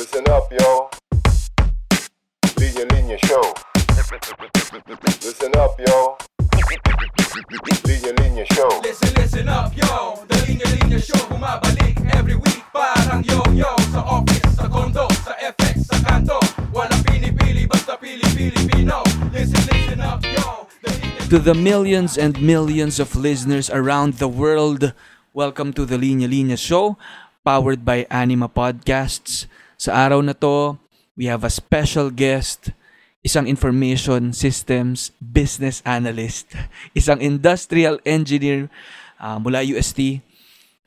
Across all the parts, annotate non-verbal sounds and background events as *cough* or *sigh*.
Listen up, yo. Linya Linya Show. Listen up, yo. Linya Linya Show. Listen, listen up, yo The Linya Linya Show Bumabalik every week Parang yo-yo Sa office, sa condo, sa FX, sa kanto Walang pinipili, basta pili-Pilipino Listen, listen up, yo The Linya To the millions and millions of listeners around the world, welcome to the Linya Linya Show, powered by Anima Podcasts. Sa araw na to, we have a special guest, isang information systems business analyst, *laughs* isang industrial engineer ah, mula UST,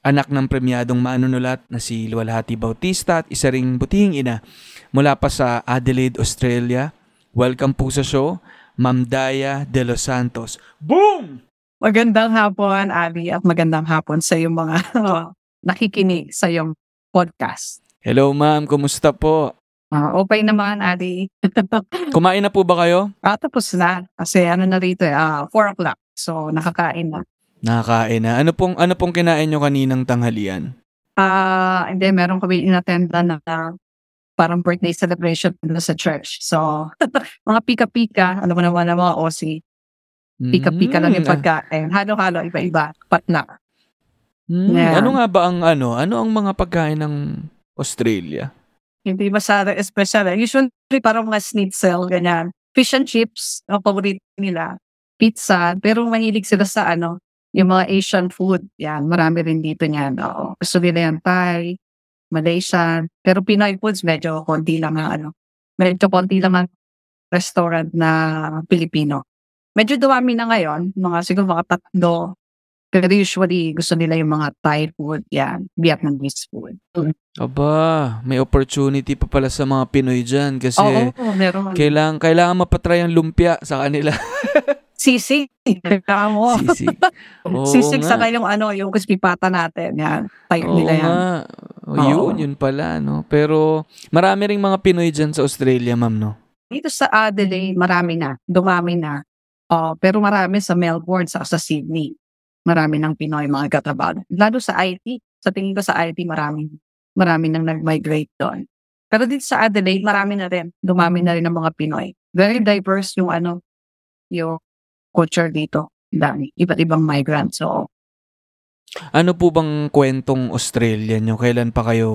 anak ng premyadong manunulat na si Luwalhati Bautista at isa ring butihing ina mula pa sa Adelaide, Australia. Welcome po sa show, Ma'am Daya de los Santos. Boom! Magandang hapon, Abby, at magandang hapon sa yung mga *laughs* nakikinig sa yung podcast. Hello ma'am, kumusta po? Ah, okay naman, Abby. *laughs* Kumain na po ba kayo? ah, tapos na. Kasi ano na rito, eh, ah, 4 o'clock. So, nakakain na. Nakakain na. Ano pong, ano pong kinain nyo kaninang tanghalian? Ah, hindi, meron kami inattenda na na parang birthday celebration doon sa church. So, *laughs* mga pika-pika, alam mo naman ang mga OC, pika-pika lang yung Mm, pagkain. Halo-halo, iba-iba, patna. mm, Yeah. Ano nga ba ang ano? Ano ang mga pagkain ng Australia? Hindi masyado special. Eh. Usually, parang mga schnitzel, ganyan. Fish and chips, ang paborito nila. Pizza, pero mahilig sila sa ano, yung mga Asian food. Yan, marami rin dito niyan. Oo. Gusto nila yan, Thai, Malaysian. Pero Pinoy foods, medyo konti lang ang ano. Medyo konti lang ang restaurant na Pilipino. Medyo dumami na ngayon, mga siguro mga tatlo. Pero usually, gusto nila yung mga Thai food, yan, Vietnamese food. Aba, may opportunity pa pala sa mga Pinoy dyan kasi Oo, meron. kailangan, kailangan mapatry ang lumpia sa kanila. *laughs* Sisig. Kailangan mo. Sisig. *laughs* Oo Sisig nga. saka yung ano, yung crispy pata natin. Yan. Tayo Oo nila yan. nga. O, Oo. Yun, yun pala, no? Pero marami ring mga Pinoy dyan sa Australia, ma'am, no? Dito sa Adelaide, marami na. Dumami na. Oh, pero marami sa Melbourne, sa, sa Sydney. Marami ng Pinoy mga katrabaho. Lalo sa IT. Sa tingin ko sa IT, marami. Marami nang nag-migrate doon. Pero dito sa Adelaide, marami na rin. Dumami na rin ng mga Pinoy. Very diverse yung ano, yung culture dito. Dami. Iba't ibang migrants. So, Ano po bang kwentong Australia nyo? Kailan pa kayo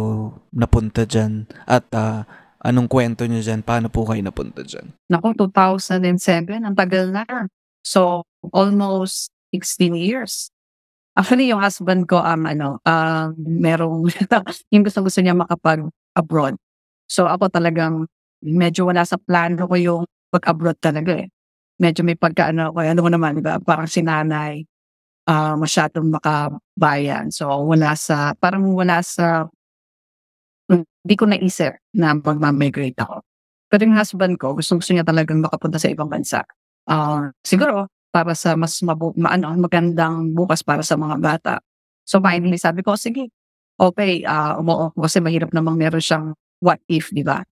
napunta dyan? At ah, anong kwento nyo dyan? Paano po kayo napunta dyan? Naku, 2007, ang tagal na. So, almost 16 years. Actually, yung husband ko, um, ano, um, merong, *laughs* yung gusto gusto niya makapag-abroad. So, ako talagang, medyo wala sa plano ko yung pag-abroad talaga eh. Medyo may pagka, ano, ko, ano ko naman, di ba? Parang sinanay, ah masyadong makabayan. So, wala sa, parang wala sa, hindi ko naisip na mag-migrate ako. Pero yung husband ko, gusto gusto niya talagang makapunta sa ibang bansa. Ah, siguro, para sa mas mabu- ma- ano, magandang bukas para sa mga bata. So finally, sabi ko, sige, okay, ah umuo ko kasi mahirap namang meron siyang what if, di ba?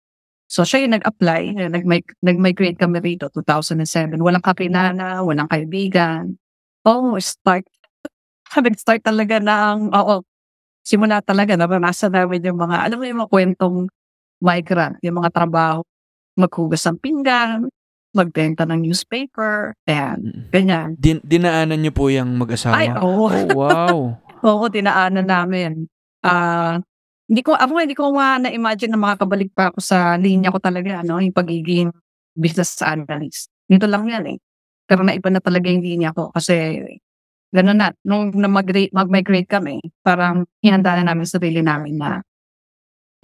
So siya yung nag-apply, nag-mig- nag-migrate kami rito, 2007. Walang kapinana, walang kaibigan. Oh, start. *laughs* Nag-start talaga ng, oo, simula talaga, naranasan namin yung mga, alam mo yung mga kwentong migrant, yung mga trabaho, maghugas ng pinggan, magbenta ng newspaper, ayan, Mm. ganyan. Din- dinaanan nyo po yung mag-asawa? Ay, oo. Oh, wow. *laughs* Oo, dinaanan namin. Ah, hindi ko, ako hindi ko nga na-imagine na makakabalik pa ako sa linya ko talaga, ano, yung pagiging business analyst. Dito lang yan eh. Pero naiba na talaga yung linya ko kasi gano'n na, nung na mag-migrate, kami, parang hinanda na namin sa sarili namin na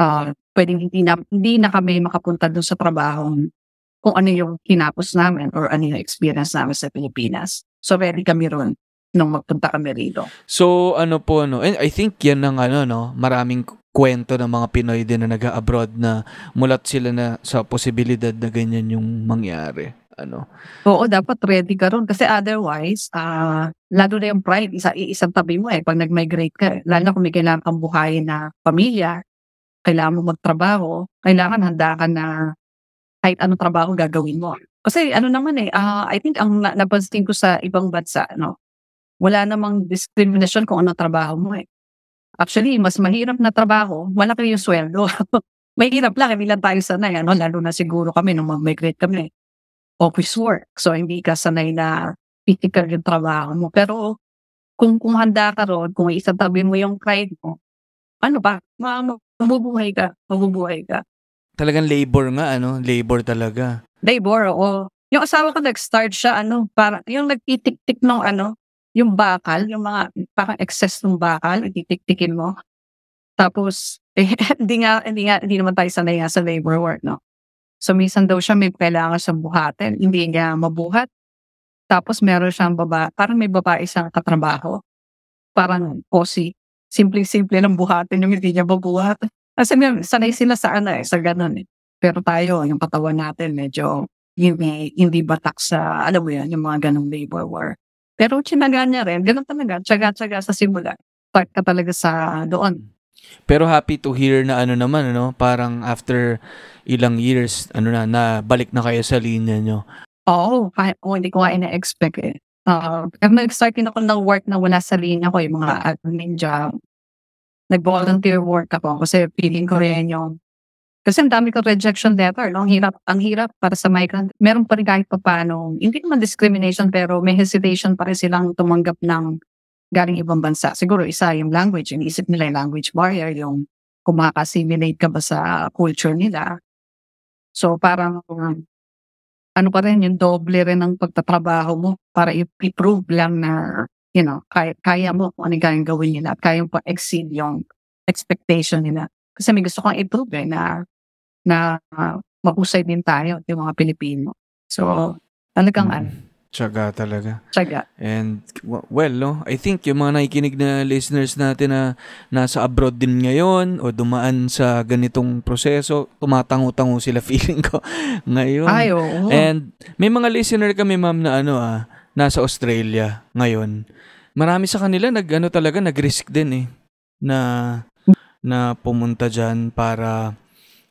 ah pwedeng hindi na, hindi na kami makapunta doon sa trabaho kung ano yung kinapos namin or ano yung experience namin sa Pilipinas. So ready kami ron nung magpunta kami rito. So, ano po, no? And I think yan ang ano, no? Maraming kwento ng mga Pinoy din na nag-abroad na mulat sila na sa posibilidad na ganyan yung mangyari. Ano? Oo, dapat ready ka ron. Kasi otherwise, ah lalo na yung pride, isa, iisang tabi mo eh, pag nag-migrate ka. Lalo na kung may kailangan kang buhayin na pamilya, kailangan mo magtrabaho, kailangan handa ka na kahit anong trabaho gagawin mo. Kasi ano naman eh, ah, I think ang na- napansin ko sa ibang bansa, no, wala namang discrimination kung ano trabaho mo eh. Actually, mas mahirap na trabaho, malaki yung sweldo. *laughs* mahirap lang, lang tayo sanay, ano, lalo na siguro kami nung mag-migrate kami, office work. So, hindi ka sanay na physical yung trabaho mo. Pero, kung kung handa ka ron, kung isatabi mo yung pride mo, ano ba, ma mabubuhay ka, mabubuhay ka. Talagang labor nga, ano? Labor talaga. Labor, oo. Yung asawa ko nag-start siya, ano, para, yung nagtitik-tik ng ano, yung bakal, yung mga parang excess ng bakal, ititik-tikin mo. Tapos, *laughs* eh, hindi nga, hindi nga, hindi naman tayo sanay nga sa labor work, no? So, minsan daw siya may kailangan siyang buhatin, hindi niya mabuhat. Tapos, meron siyang baba, parang may babae siyang katrabaho. Parang posi. Simple-simple lang buhatin yung hindi niya mabuhat. Kasi sanay sila sa ano eh, sa ganun eh. Pero tayo, yung katawan natin, medyo hindi, hindi batak sa, alam mo yan, yung mga ganong labor work. Pero tsinaga niya rin, ganun talaga, tsaga-tsaga sa simula. Start ka talaga sa doon. Pero happy to hear na ano naman, ano? Parang after ilang years, ano na, na balik na kayo sa linya nyo. Oo, kahit oh, hindi ko nga ina-expect eh. Uh, nag-start din ako ng work na wala sa linya ko, yung mga admin job. Nag-volunteer work ako kasi feeling ko rin yung kasi ang dami ko rejection letter, no? Ang hirap, ang hirap para sa migrant. Meron pa rin kahit pa paano, hindi naman discrimination, pero may hesitation pa rin silang tumanggap ng galing ibang bansa. Siguro isa yung language, iniisip nila yung language barrier, yung kung makaka-assimilate ka ba sa culture nila. So parang, um, ano pa rin, yung doble rin ng pagtatrabaho mo para i-prove lang na, you know, kaya, kaya mo kung ano yung kayang gawin nila at kaya pa exceed yung expectation nila. Kasi may gusto kong i-prove eh, na na uh, mahusay din tayo, yung mga Pilipino. So, talagang Mm. ano, Tsaga talaga. tsaga. And well, no, I think yung mga nakikinig na listeners natin na nasa abroad din ngayon o dumaan sa ganitong proseso, tumatango-tango sila *laughs* feeling ko ngayon. Ay, oo. And may mga listener kami ma'am na ano ah, nasa Australia ngayon. Marami sa kanila nag ano talaga nag-risk din eh na na pumunta diyan para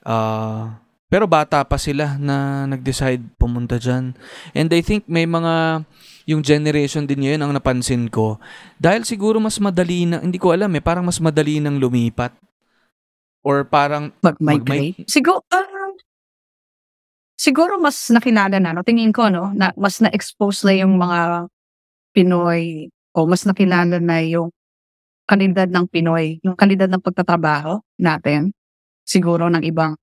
ah, pero bata pa sila na nag-decide pumunta diyan. And I think may mga yung generation din ngayon ang napansin ko dahil siguro mas madali na hindi ko alam eh parang mas madali nang lumipat or parang mag-migrate. Siguro, ah, siguro mas nakilala na, no? tingin ko, no, na mas na-expose na yung mga Pinoy o mas nakilala na yung kalidad ng Pinoy, yung kalidad ng pagtatrabaho natin, siguro ng ibang,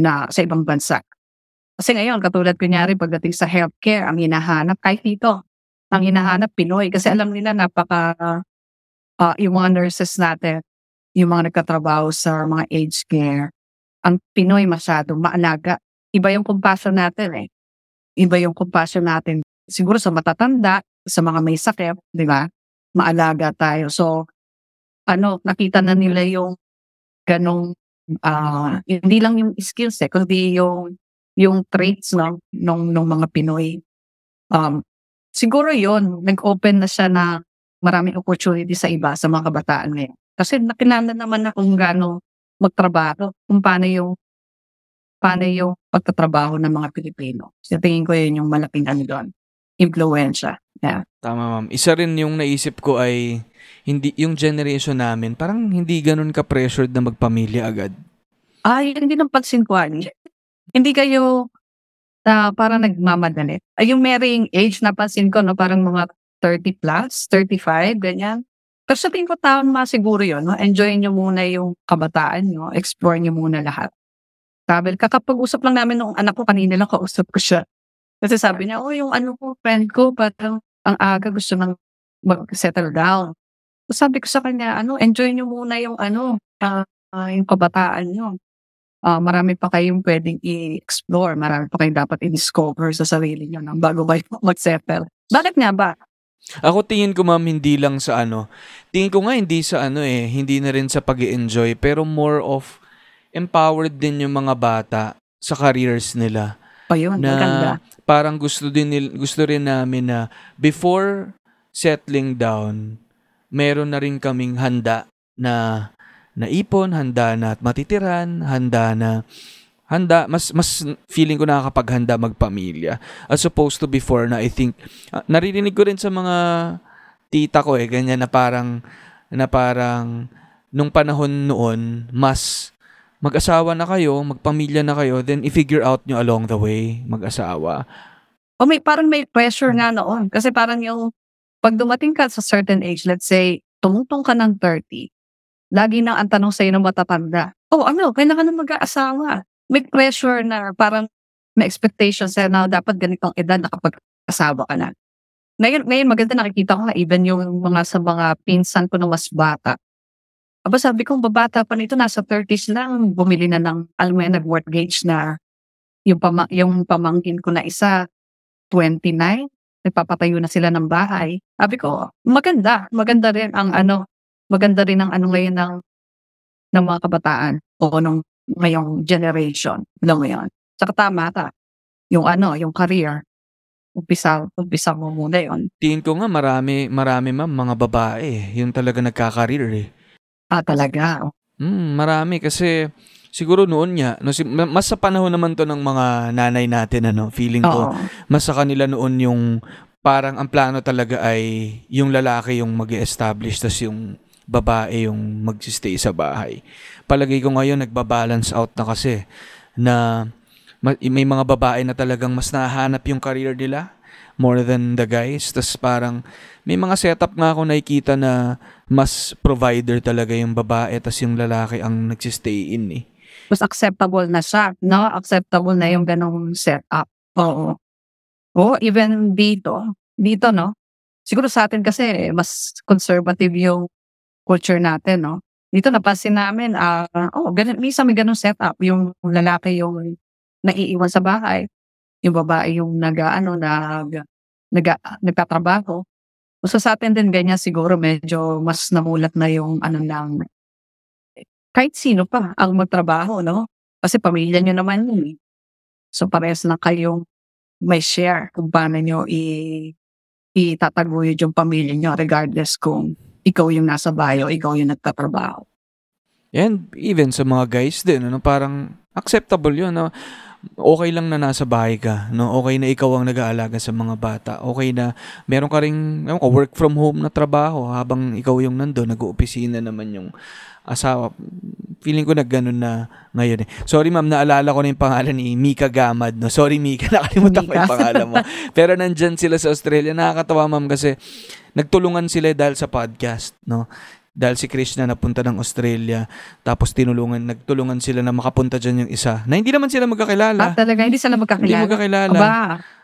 na sa ibang bansa. Kasi ngayon, katulad kunyari pagdating sa healthcare, ang hinahanap, kahit dito, ang hinahanap Pinoy. Kasi alam nila napaka, ah, yung mga nurses natin, yung mga nagkatrabaho sa mga aged care, ang Pinoy masyado maalaga. Iba yung compassion natin eh. Iba yung compassion natin. Siguro sa matatanda, sa mga may sakit, di ba? Maalaga tayo. So, ano, nakita na nila yung ganong, ah, hindi lang yung skills eh, kundi yung, yung traits no, nung, nung mga Pinoy. Um, siguro yon nag-open na siya na maraming opportunity sa iba, sa mga kabataan ngayon. Kasi nakilala naman na kung gaano magtrabaho, kung paano yung paano yung pagtatrabaho ng mga Pilipino. So, tingin ko yun yung malaking ano doon, impluensya. Yeah. Tama ma'am. Isa rin yung naisip ko ay hindi yung generation namin parang hindi ganun ka pressured na magpamilya agad. Ay, hindi nang pansin ko. Hindi kayo na parang nagmamadali. Ay, yung marrying age, napansin ko, no, parang mga 30 plus, 35, ganyan. Pero sa tingin ko, tama siguro yun. No? Enjoy nyo muna yung kabataan nyo. Explore nyo muna lahat. Sabi, kakapag-usap lang namin nung anak ko, kanina lang kausap ko siya. Kasi sabi niya, oh, yung ano ko, friend ko, parang ang aga gusto nang mag-settle down. So, sabi ko sa kanya, ano, enjoy nyo muna yung ano, ah, ah, yung kabataan nyo. Ah, marami pa kayong pwedeng i-explore, marami pa kayong dapat i-discover sa sarili nyo no, bago kayo *laughs* mag-settle. Bakit nga ba? Ako tingin ko ma'am hindi lang sa ano. Tingin ko nga hindi sa ano eh, hindi na rin sa pag enjoy pero more of empowered din yung mga bata sa careers nila. Pa yun, na maganda. parang gusto din nil- gusto rin namin na before settling down, meron na rin kaming handa na naipon, handa na at matitiran, handa na handa mas mas feeling ko nakakapaghanda magpamilya as opposed to before na I think ah, naririnig ko rin sa mga tita ko eh ganyan na parang na parang nung panahon noon mas mag-asawa na kayo, magpamilya na kayo, then i-figure out nyo along the way, mag-asawa. O may parang may pressure nga noon. Kasi parang yung pag dumating ka sa certain age, let's say, tumutong ka ng 30, lagi nang ang tanong sa'yo ng matatanda, oh ano, kailangan na mag-aasawa. May pressure na parang may expectations na dapat ganitong edad nakapag-asawa ka na. Ngayon, ngayon maganda nakikita ko even yung mga sa mga pinsan ko na mas bata. Aba sabi ko, babata pa nito, nasa 30s lang, bumili na ng, alam mo yan, nag-mortgage na yung, pama, yung pamangkin ko na isa, 29, nagpapatayo na sila ng bahay. Sabi ko, maganda, maganda rin ang ano, maganda rin ang ano ngayon ng, ng mga kabataan o nung ngayong generation. Alam mo yun? Saka tama ta. Yung ano, yung career. Umpisa, umpisa mo muna yun. Tingin ko nga marami, marami ma'am, mga babae, yung talaga nagkakareer eh. Ah, talaga. Hmm, marami kasi siguro noon nga, no, si- mas sa panahon naman to ng mga nanay natin, ano, feeling ko, Oo. mas sa kanila noon yung parang ang plano talaga ay yung lalaki yung mag establish tas yung babae yung magsistay sa bahay. Palagay ko ngayon nagbabalance out na kasi na ma- may mga babae na talagang mas nahanap yung career nila more than the guys. Tas parang may mga setup nga ako nakikita na mas provider talaga yung babae tas yung lalaki ang nagsistay in eh. mas acceptable na siya, no? Acceptable na yung ganong setup. Oo. Oo, even dito, dito, no? Siguro sa atin kasi, mas conservative yung culture natin, no? Dito napansin namin, ah, oh, ganun, minsan may ganong setup. Yung lalaki yung naiiwan sa bahay. Yung babae yung nag, ano, nag, nag, nagtatrabaho. So sa atin din ganyan siguro medyo mas namulat na yung ano ng kahit sino pa ang magtrabaho, no? Kasi pamilya nyo naman yun eh. So parehas na kayong may share kung paano nyo i itataguyod yung pamilya nyo regardless kung ikaw yung nasa bahay o ikaw yung nagtatrabaho. And even sa mga guys din, ano, parang acceptable yun. No? Okay lang na nasa bahay ka. No? Okay na ikaw ang nag-aalaga sa mga bata. Okay na meron ka rin ewan ko, work from home na trabaho habang ikaw yung nando, nag-opisina naman yung asawa. Feeling ko na ganun na ngayon eh. Sorry ma'am, naalala ko na yung pangalan ni Mika Gamad. No? Sorry Mika, *laughs* nakalimutan ko yung pangalan mo. *laughs* Pero nandyan sila sa Australia. Nakakatawa ma'am kasi nagtulungan sila dahil sa podcast. No? Dahil si Krishna napunta ng Australia. Tapos tinulungan, nagtulungan sila na makapunta dyan yung isa. Na hindi naman sila Ah, magkakilala. talaga, hindi sila Hindi magkakilala. magkakilala. Aba,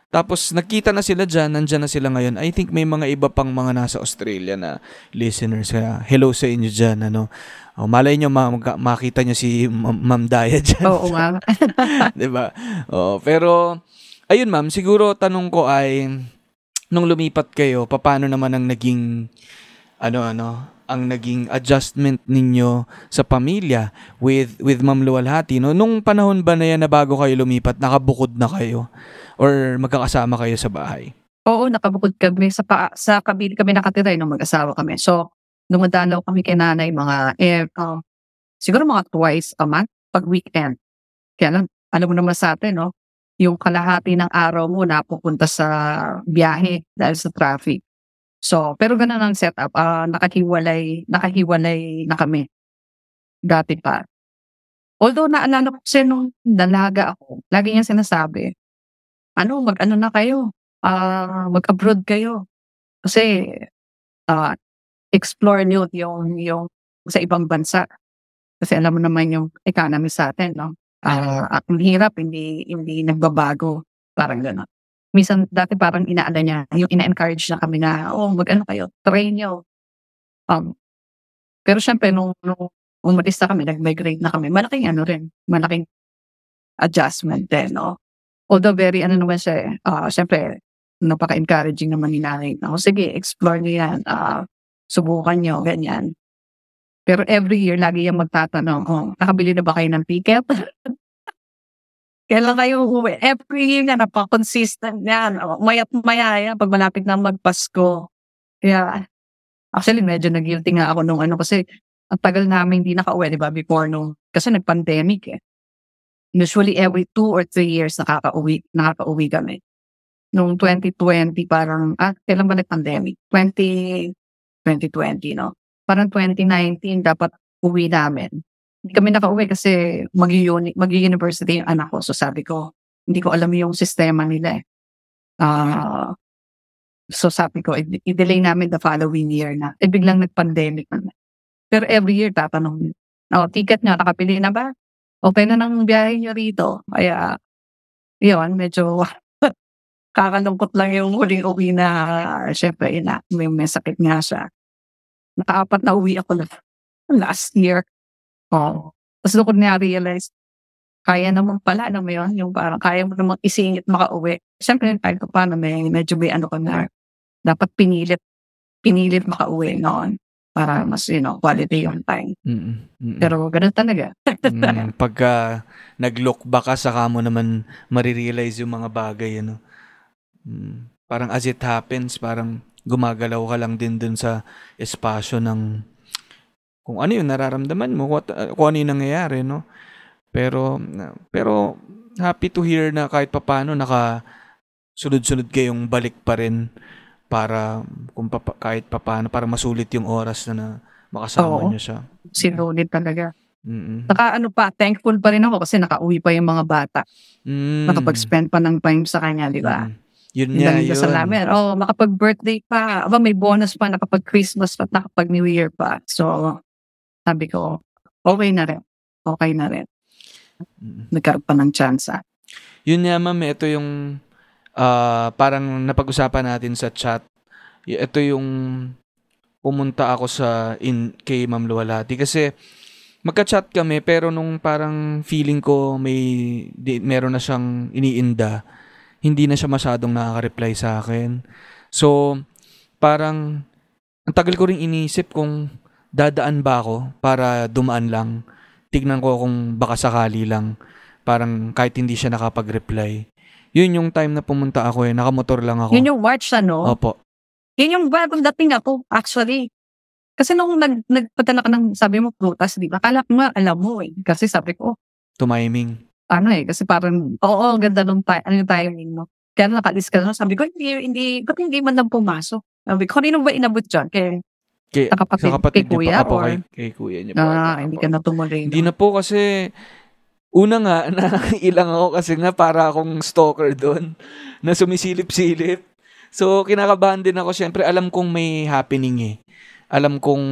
Tapos nakita na sila dyan, nandyan na sila ngayon. I think may mga iba pang mga nasa Australia na listeners. Kaya hello sa inyo dyan. Ano. O, malay nyo, ma- makita nyo si Ma- Ma'am Daya dyan. oo nga. *laughs* 'Di ba? Oo, pero ayun ma'am, siguro tanong ko ay nung lumipat kayo, paano naman ang naging ano ano, ang naging adjustment ninyo sa pamilya with with Ma'am Luwalhati, no? Nung panahon ba na yan na bago kayo lumipat, nakabukod na kayo or magkakasama kayo sa bahay? Oo, nakabukod kami sa pa, sa kabili kami nakatira eh, nung mag-asawa kami. So, dumadalaw kami kay nanay mga, eh, um, siguro mga twice a month pag weekend. Kaya lang, alam mo naman sa atin, no? Yung kalahati ng araw mo napupunta sa biyahe dahil sa traffic. So, pero ganun ang setup. ah nakahiwalay, nakahiwalay na kami. Dati pa. Although naalala ko kasi nung dalaga ako, lagi niya sinasabi, ano, mag-ano na kayo, ah mag-abroad kayo. Kasi, ah explore nyo yung, yung sa ibang bansa. Kasi alam mo naman yung economy sa atin, no? Ah, ang hirap, hindi, hindi nagbabago. Parang gano'n. Minsan, dati parang inaala niya, yung ina-encourage na kami na, oh, mag-ano kayo, train nyo. Um, pero syempre, nung, nung umalis na kami, nag-migrate na kami, malaking ano rin, malaking adjustment din, no? Although very, ano naman siya, ah, syempre, napaka-encouraging naman ni nanay. Ako, sige, explore niyo yan. ah, subukan niyo, ganyan. Pero every year, lagi yung magtatanong, oh, nakabili na ba kayo ng ticket? *laughs* Kailan kayo uuwi? Every year na, napaka-consistent yan. Maya't maya yan, pag malapit na magpasko. Kaya, actually, medyo nag-guilty nga ako nung ano, kasi ang tagal namin hindi nakauwi, di ba, before nung, kasi nag-pandemic eh. Usually, every two or three years, nakaka-uwi, nakaka-uwi kami. Nung 2020, parang, ah, kailan ba nag-pandemic? 20, 2020, no? Parang 2019, dapat uwi namin. Hindi kami nakauwi kasi mag-uni, mag-university yung anak ko. So sabi ko, hindi ko alam yung sistema nila eh. Ah, so sabi ko, i-delay namin the following year na. Eh biglang nag-pandemic na. Pero every year tatanong, oh, ticket nga, nakapili na ba? Okay na ng biyahe nyo rito. Kaya, yun, medyo *laughs* kakalungkot lang yung huling uwi na, syempre, ina, may, may sakit nga siya. Nakaapat na uwi ako last year. Oh. Tapos doon ko na-realize, kaya naman pala, ano mo yun, yung parang kaya mo namang isingit makauwi. Siyempre, kahit pa paano, may, medyo may ano ka na, dapat pinilit, pinilit makauwi noon para mas, you know, quality yung time. Mm-mm. Mm-mm. Pero ganun talaga. Mm, *laughs* pagka nag-look back ka, saka mo naman marirealize yung mga bagay, ano. Mm, parang as it happens, parang gumagalaw ka lang din dun sa espasyo ng kung ano yung nararamdaman mo, what, uh, kung ano yung nangyayari, no? Pero, pero happy to hear na kahit papano naka sunod-sunod kayong balik pa rin para kung papa, kahit papano para masulit yung oras na, na makasama Oo. niyo siya. Sinulit talaga. Mm-mm. Saka ano pa, thankful pa rin ako kasi nakauwi pa yung mga bata. Mm. Nakapag-spend pa ng time sa kanya, di ba? Mm. Yun nga, yun. dasal namin. Oh, makapag-birthday pa. Aba, may bonus pa, nakapag-Christmas pa, nakapag-New Year pa. So, sabi ko, okay na rin. Okay na rin. Mm. Nagkaroon pa ng chance. ah. Yun nga, ma'am. Ito yung ah, parang napag-usapan natin sa chat. Ito yung pumunta ako sa in kay Ma'am Luwalhati kasi magka-chat kami pero nung parang feeling ko may di, meron na siyang iniinda hindi na siya masyadong nakaka-reply sa akin. So, parang ang tagal ko ring inisip kung dadaan ba ako para dumaan lang. Tignan ko kung baka sakali lang. Parang kahit hindi siya nakapag-reply. Yun yung time na pumunta ako eh. Nakamotor lang ako. Yun yung March, ano? Opo. Yun yung bagong dating ako, actually. Kasi nung nag, nagpadala ka ng, sabi mo, prutas, di ba? Kala ko nga, alam mo eh. Kasi sabi ko, Tumiming. ano eh, kasi parang, oo, ang ganda nung time, ano yung timing mo. Kaya nakalis ka na, sabi ko, hindi, hindi, ba't hindi man lang pumasok? Sabi ko, kanino ba inabot dyan? Kaya, Kay, Sa kapatid- sa kapatid kay kuya pa. Or- kay, kay kuya niya po. ah, hindi ka na tumuloy. Hindi na po kasi una nga *laughs* na ilang ako kasi nga para akong stalker doon na sumisilip-silip. So kinakabahan din ako syempre alam kong may happening eh. Alam kong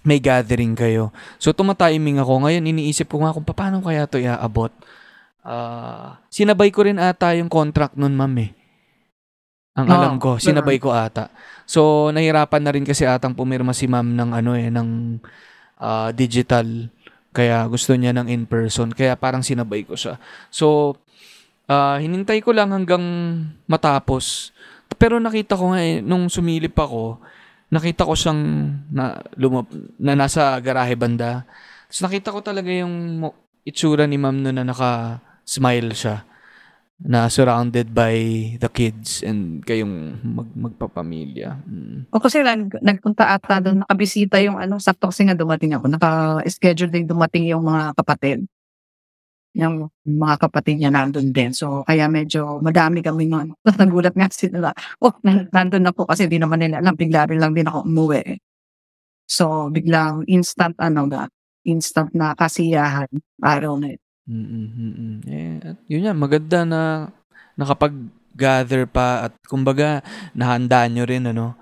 may gathering kayo. So tumatiming ako. Ngayon iniisip ko nga kung paano kaya to iaabot. Ah, sinabay ko rin ata yung contract nun, ma'am eh. Ang Oo, alam ko, sinabay ko ata. So nahirapan na rin kasi atang pumirma si ma'am ng ano eh ng ah, digital kaya gusto niya ng in-person. Kaya parang sinabay ko siya. So, ah, hinintay ko lang hanggang matapos. Pero nakita ko nga eh, nung sumilip ako, nakita ko siyang na, lumap, na nasa garahe banda. Tapos nakita ko talaga yung mo- itsura ni ma'am noon na naka-smile siya na surrounded by the kids and kayong mag, magpapamilya. Mm. O kasi nag, nagpunta ata doon, nakabisita yung ano, sakto kasi nga dumating ako, naka-schedule din dumating yung mga kapatid. Yung mga kapatid niya nandun din. So, kaya medyo madami kami noon. *laughs* Nagulat nga sila. Oh, nan- nandun na po kasi di naman nila alam. Bigla rin lang din ako umuwi. So, biglang instant ano na, instant na kasiyahan. Araw na. Mm, mm. Eh, at yun yan, maganda na nakapag-gather pa at kumbaga nahanda nyo rin, ano?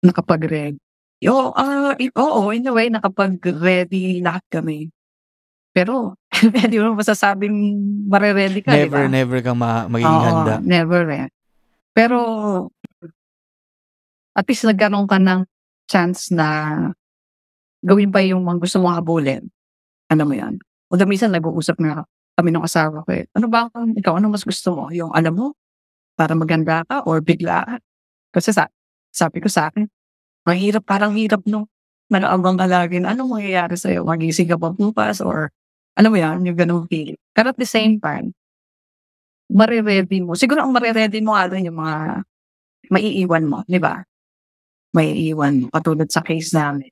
Nakapag-ready. Oo, ah, i- oo, in a way, nakapag-ready lahat kami. Pero, *laughs* hindi mo masasabing mare-ready ka, Never, ba? never kang ma- magiging Oo, handa. never eh. Pero, at least nagkaroon ka ng chance na gawin pa yung mga gusto mong habulin. Ano mo yan? Da minsan nag-uusap nga kami ng asawa ko eh. Ano ba, ikaw, ano mas gusto mo? Yung alam mo, para maganda ka or biglaan? Kasi sa, sabi ko sa akin, mahirap, parang hirap no. Malaabang ka lagi anong mangyayari sa'yo? Magising ka pa bukas or ano mo yan, yung ganung feeling. Pero at the same time, mariready mo. Siguro ang mariready mo nga yung mga maiiwan mo, di ba? Maiiwan mo. Katulad sa case namin.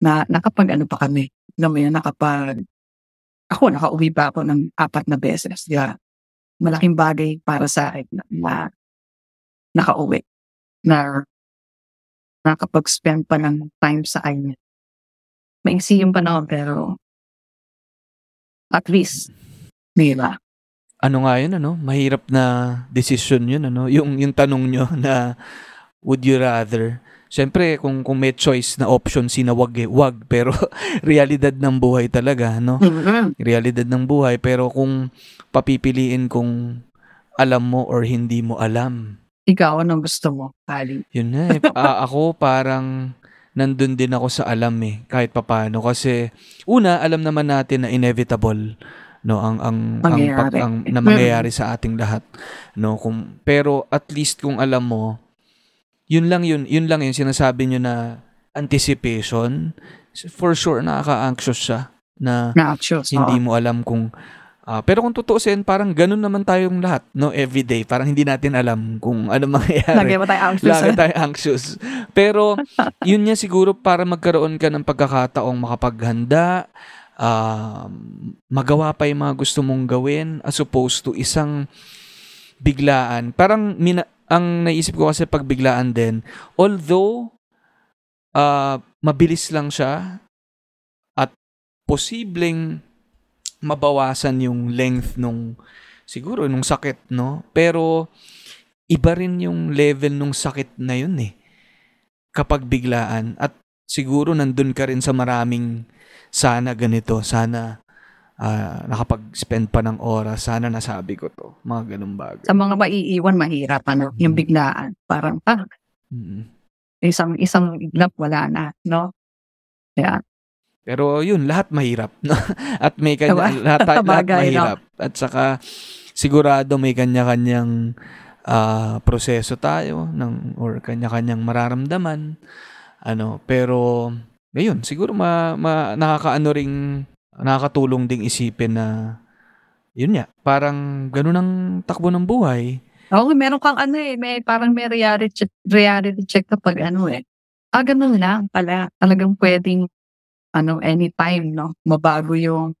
Na nakapag ano pa kami. Alam mo yan, nakapag ako, nakauwi pa ako ng apat na beses. Di ba? Malaking bagay para sa akin na, na nakauwi. Na nakapag-spend pa ng time sa kanya. Maiksi yung panahon pero At least. Di ba? ano nga yun, ano? Mahirap na decision yun, ano? Yung, yung tanong nyo na would you rather? Siyempre, kung, kung may choice na option, sina wag eh, wag. *laughs* Pero realidad ng buhay talaga, no? Realidad ng buhay. Pero kung papipiliin kung alam mo or hindi mo alam, Ikaw, anong gusto mo, Ali? yun na eh. *laughs* Ah, ako parang nandun din ako sa alam eh, kahit papano. Kasi, una, alam naman natin na inevitable no ang ang ang, pag, Mangyayari. ang na mangyayari sa ating lahat no kung pero at least kung alam mo yun lang yun yun lang yung sinasabi nyo na anticipation for sure nakaka-anxious siya na Na-choose. hindi mo alam kung ah, pero kung tutuusin parang ganun naman tayong lahat no everyday parang hindi natin alam kung ano *laughs* mangyayari Lagi mo tayo anxious. Lagi tayo anxious. Pero, *laughs* yun niya siguro para magkaroon ka ng pagkakataong makapaghanda, um, magawa pa yung mga gusto mong gawin as opposed to isang biglaan. Parang mina- ang naisip ko kasi pag biglaan din, although ah, mabilis lang siya at posibleng mabawasan yung length nung siguro nung sakit, no? Pero iba rin yung level nung sakit na yun eh. Kapag biglaan. At siguro nandun ka rin sa maraming sana ganito, sana ah, nakapag-spend pa ng oras, sana nasabi ko to. Mga ganun bagay. Sa mga maiiwan, mahirap. Ano? Yung biglaan. Parang, ah, Mm. isang, isang iglap, wala na. No? Kaya, Pero yun, lahat mahirap. no? *laughs* At may kanya, Diba? lahat, lahat no? mahirap. At saka sigurado may kanya-kanyang ah, proseso tayo ng or kanya-kanyang mararamdaman. Ano, pero ayun, siguro ma, ma nakakaano ring nakakatulong ding isipin na yun nga, parang ganun ang takbo ng buhay. Oo, meron kang ano eh, may parang may reality reality check kapag ano eh. Ah, ganun lang pala. Talagang pwedeng ano, anytime, no? Mabago yung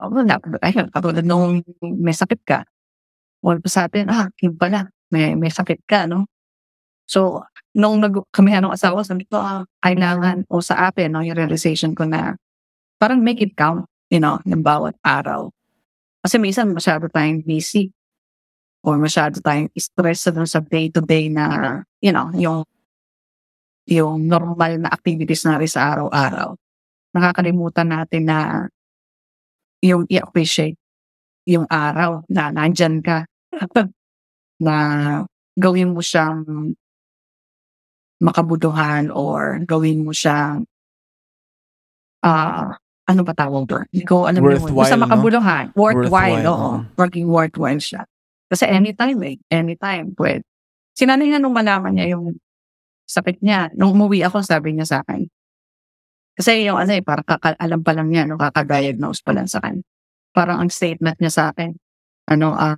oh, wala. Ayun, katulad nung may sakit ka. All pa sa atin, ah, yun pala, may, may sakit ka, no? So, nung nag, kami anong asawa, sabi ko, ah, kailangan, o sa atin, no, yung realization ko na, parang make it count, you know, ng bawat araw. Kasi minsan masyado tayong busy or masyado tayong stress sa dun sa day-to-day na, you know, yung yung normal na activities natin sa araw-araw. Nakakalimutan natin na yung i-appreciate yung araw na nandyan ka. *laughs* na gawin mo siyang makabuduhan or gawin mo siyang ah ano ba tawag doon? Hindi ko alam. Worthwhile, Basta no? makabuluhan. Worthwhile, Worthwhile, oo. oo. Working worthwhile siya. Kasi anytime eh. Anytime. Pwede. Sinanay nga nung malaman niya yung sakit niya. Nung umuwi ako, sabi niya sa akin. Kasi yung ano eh, parang kaka- alam pa lang niya, no, kakadiagnose pa lang sa akin. Parang ang statement niya sa akin, ano, ah,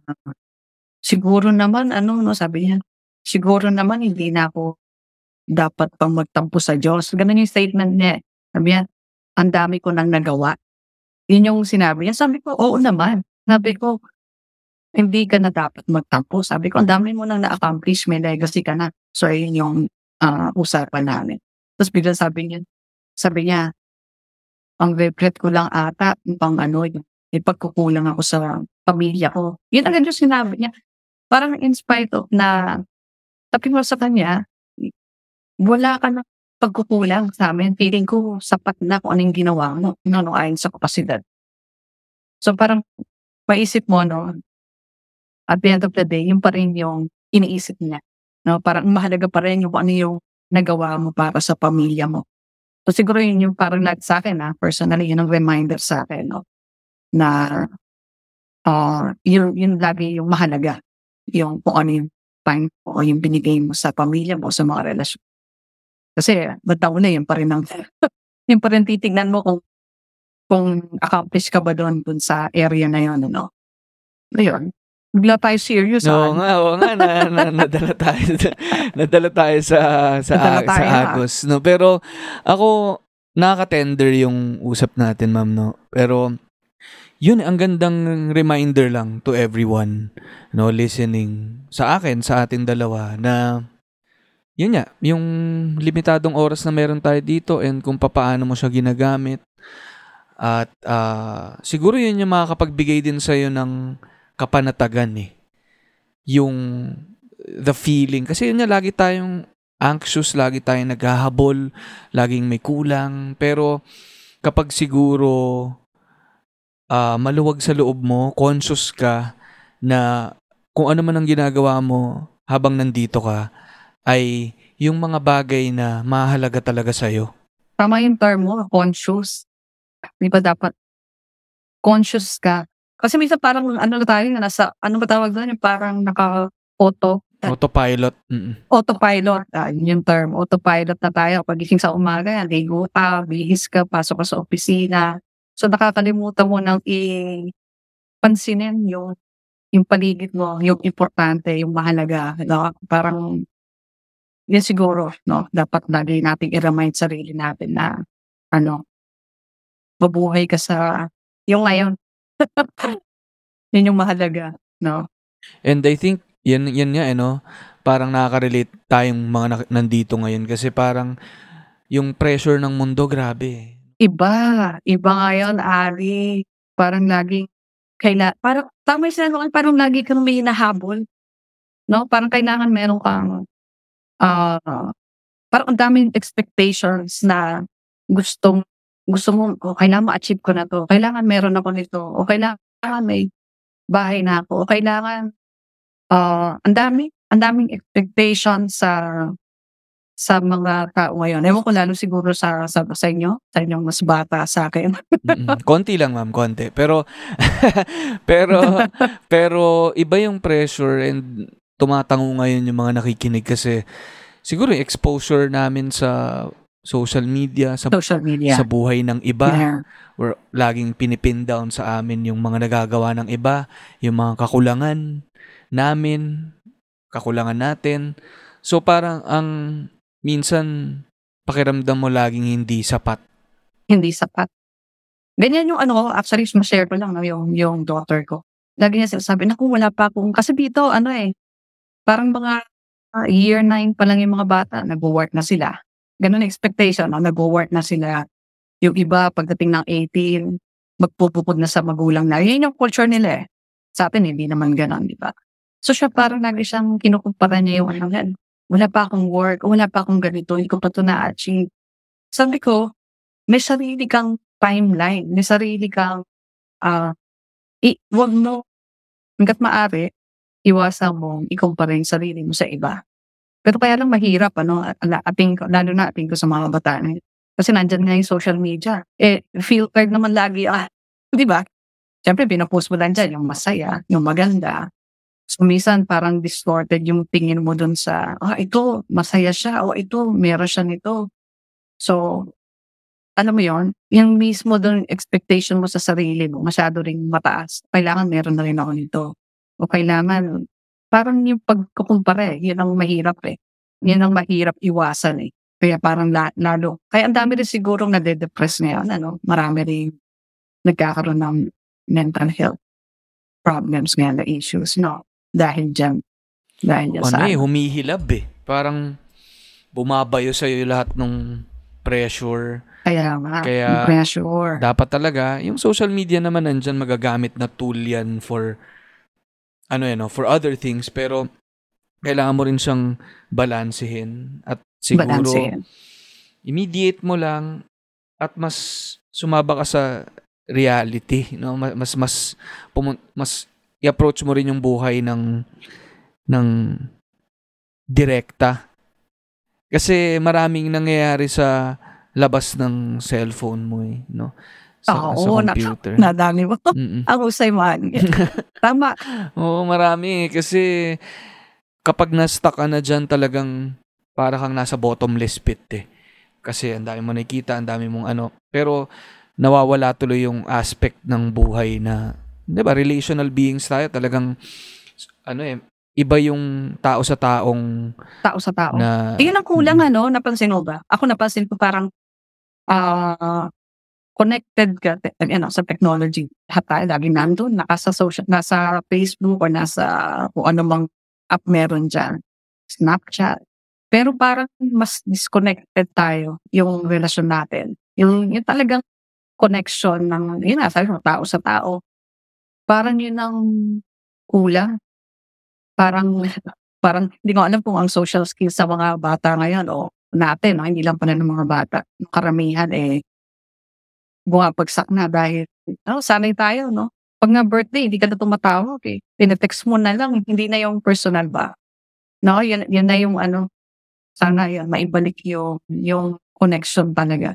siguro naman, ano, no, sabi niya, siguro naman hindi na ako dapat pang magtampo sa Diyos. Ganun yung statement niya. eh. Sabi niya, ang dami ko nang nagawa. Yun yung sinabi niya. Sabi ko, oo naman. Sabi ko, hindi ka na dapat magtampo. Sabi ko, ang dami mo nang na-accomplish, may legacy ka na. So, yun yung ah, usapan namin. Tapos bigla sabi niya, sabi niya, ang regret ko lang ata, pang ano, yung, yung pagkukulang ako sa pamilya ko. Yun agad yung sinabi niya. Parang in spite of na, sabi ko sa kanya, wala ka na pagkukulang sa amin. Feeling ko sapat na kung anong ginawa mo, no, no, ayon sa kapasidad. So parang maisip mo, no, at the end of the day, yung pa rin yung iniisip niya. No, parang mahalaga pa rin yung ano yung nagawa mo para sa pamilya mo. So siguro yun yung parang nag sa akin, ha, personally, yun ang reminder sa akin, no, na uh, yun, yun lagi yung mahalaga. Yung kung ano yung time o yung binigay mo sa pamilya mo, sa mga relasyon. Kasi, bataw na yun pa rin ang, *laughs* yun pa rin titignan mo kung kung accomplish ka ba doon dun sa area na yun, ano. Ayun. Bigla tayo serious, Oo ah. nga, oo nga na, na, nadala tayo *laughs* nadala tayo sa sa, Nadala sa tayo, ah. Agos, no. Pero ako nakaka-tender yung usap natin, ma'am, no. Pero yun ang gandang reminder lang to everyone no listening sa akin sa ating dalawa na yun nga yung limitadong oras na meron tayo dito and kung papaano mo siya ginagamit At ah, siguro yun yung makakapagbigay din sa'yo ng kapanatagan eh. Yung the feeling. Kasi yun nga, lagi tayong anxious, lagi tayong naghahabol, laging may kulang. Pero kapag siguro ah, maluwag sa loob mo, conscious ka na kung ano man ang ginagawa mo habang nandito ka, ay yung mga bagay na mahalaga talaga sa'yo. Tama yung term mo, conscious. Di ba dapat conscious ka? Kasi minsan parang ano na tayo, nasa, ano ba tawag doon? Yung parang naka-auto, Autopilot. Mm-mm. autopilot. Ah, yun yung term, autopilot na tayo. Pagising sa umaga, yan, ligo ka, bihis ka, pasok ka sa opisina. So nakakalimutan mo nang i-pansinin yung yung paligid mo, yung importante, yung mahalaga. No? Parang yun siguro, no? Dapat lagi nating i-remind sarili natin na ano, mabuhay ka sa yung ngayon. *laughs* yun yung mahalaga, no? And I think, yan, yan nga, eh, no? Parang nakaka-relate tayong mga nak- nandito ngayon kasi parang yung pressure ng mundo, grabe. eh. Iba, iba ngayon, Ari. Parang laging kaila parang tama yung sinabi parang lagi kang may hinahabol. No? Parang kailangan meron kang ah parang ang daming expectations na gustong gusto mo, o kailangan ma-achieve ko na to. Kailangan meron ako nito. O kailangan may bahay na ako. O kailangan ah ang dami, ang daming expectations sa sa mga tao ngayon. Ewan ko lalo siguro sa sa, sa inyo, sa inyong mas bata sa akin. Mm-mm. konti lang, ma'am, konti. Pero, *laughs* pero, *laughs* pero iba yung pressure and tumatango ngayon yung mga nakikinig kasi siguro yung exposure namin sa social media, sa, Social media. sa buhay ng iba. Yeah. We're laging pinipin down sa amin yung mga nagagawa ng iba, yung mga kakulangan namin, kakulangan natin. So parang ang minsan pakiramdam mo laging hindi sapat. Hindi sapat. Ganyan yung ano, actually, ma-share ko lang no, yung, yung daughter ko. Lagi niya sinasabi, naku, wala pa akong, kasi dito, ano eh, parang mga ah, year 9 pa lang yung mga bata, nag-work na sila. Ganun ang expectation, no? nag-work na sila. Yung iba, pagdating ng 18, magpupupod na sa magulang na. Yan yung culture nila eh. Sa atin, hindi naman ganon, di ba? So siya parang lagi siyang kinukumpara niya yung ano yan. Wala pa akong work, wala pa akong ganito, hindi ko pa ito na-achieve. Sabi ko, may sarili kang timeline, may sarili kang, ah, i- wag mo, hanggat maaari, iwasan mo, ikumpara yung sarili mo sa iba. Pero kaya lang mahirap, ano, ating, lalo na ating ko sa mga bata. Kasi nandyan nga yung social media. Eh, filtered naman lagi, ah, *laughs* di ba? Siyempre, pinapost mo lang dyan yung masaya, yung maganda. So, minsan parang distorted yung tingin mo dun sa, ah, ito, masaya siya, o ito, meron siya nito. So, alam mo yon yung mismo dun expectation mo sa sarili mo, masyado ring mataas. Kailangan meron na rin ako nito. O kailangan, parang yung pagkukumpara eh, yun ang mahirap eh. Yun ang mahirap iwasan eh. Kaya parang la, lalo. Kaya ang dami rin sigurong nade-depress ngayon, ano? Marami rin nagkakaroon ng mental health problems ngayon na issues, no? Dahil dyan. Dahil dyan sa Ano eh, humihilab eh. Parang bumabayo sa'yo lahat ng pressure. Kaya nga, Kaya- pressure. Dapat talaga, yung social media naman nandyan magagamit na tool yan for ano yan, no, for other things. Pero kailangan mo rin siyang balansehin. At siguro, Balansehin. immediate mo lang at mas sumaba ka sa reality, no? Ma- Mas mas pumun- mas i-approach mo rin yung buhay ng ng direkta. Kasi maraming nangyayari sa labas ng cellphone mo eh, no? Sa, sa Oo, na- computer. *laughs* Nadami mo. *laughs* Ang usay man. *laughs* Tama. Oo, marami. eh. Kasi kapag na-stuck ka na dyan, talagang para kang nasa bottomless pit eh. Kasi ang dami mo nakikita, ang dami mong ano. Pero nawawala tuloy yung aspect ng buhay na, di ba, relational beings tayo. Talagang, ano eh, iba yung tao sa taong Tao sa tao. na... Iyon ang kulang, ano? Napansin mo ba? Ako napansin ko parang ah connected ka te- ano, sa technology. Lahat tayo lagi nandun. Nasa, social, nasa Facebook or nasa kung ano mang app meron dyan. Snapchat. Pero parang mas disconnected tayo yung relasyon natin. Yung, yung talagang connection ng, yun nga, sabi mo, tao sa tao. Parang yun ang kulang. Parang, parang, hindi ko alam kung ang social skills sa mga bata ngayon o natin, no? hindi lang pala ng mga bata. Karamihan eh, bumabagsak na dahil, oh, sanay tayo, no? Pag nga birthday, hindi ka na tumatawag eh. Tinetext mo na lang, hindi na yung personal ba? No, yun, yun na yung ano, sana yun, maibalik yung, yung connection talaga.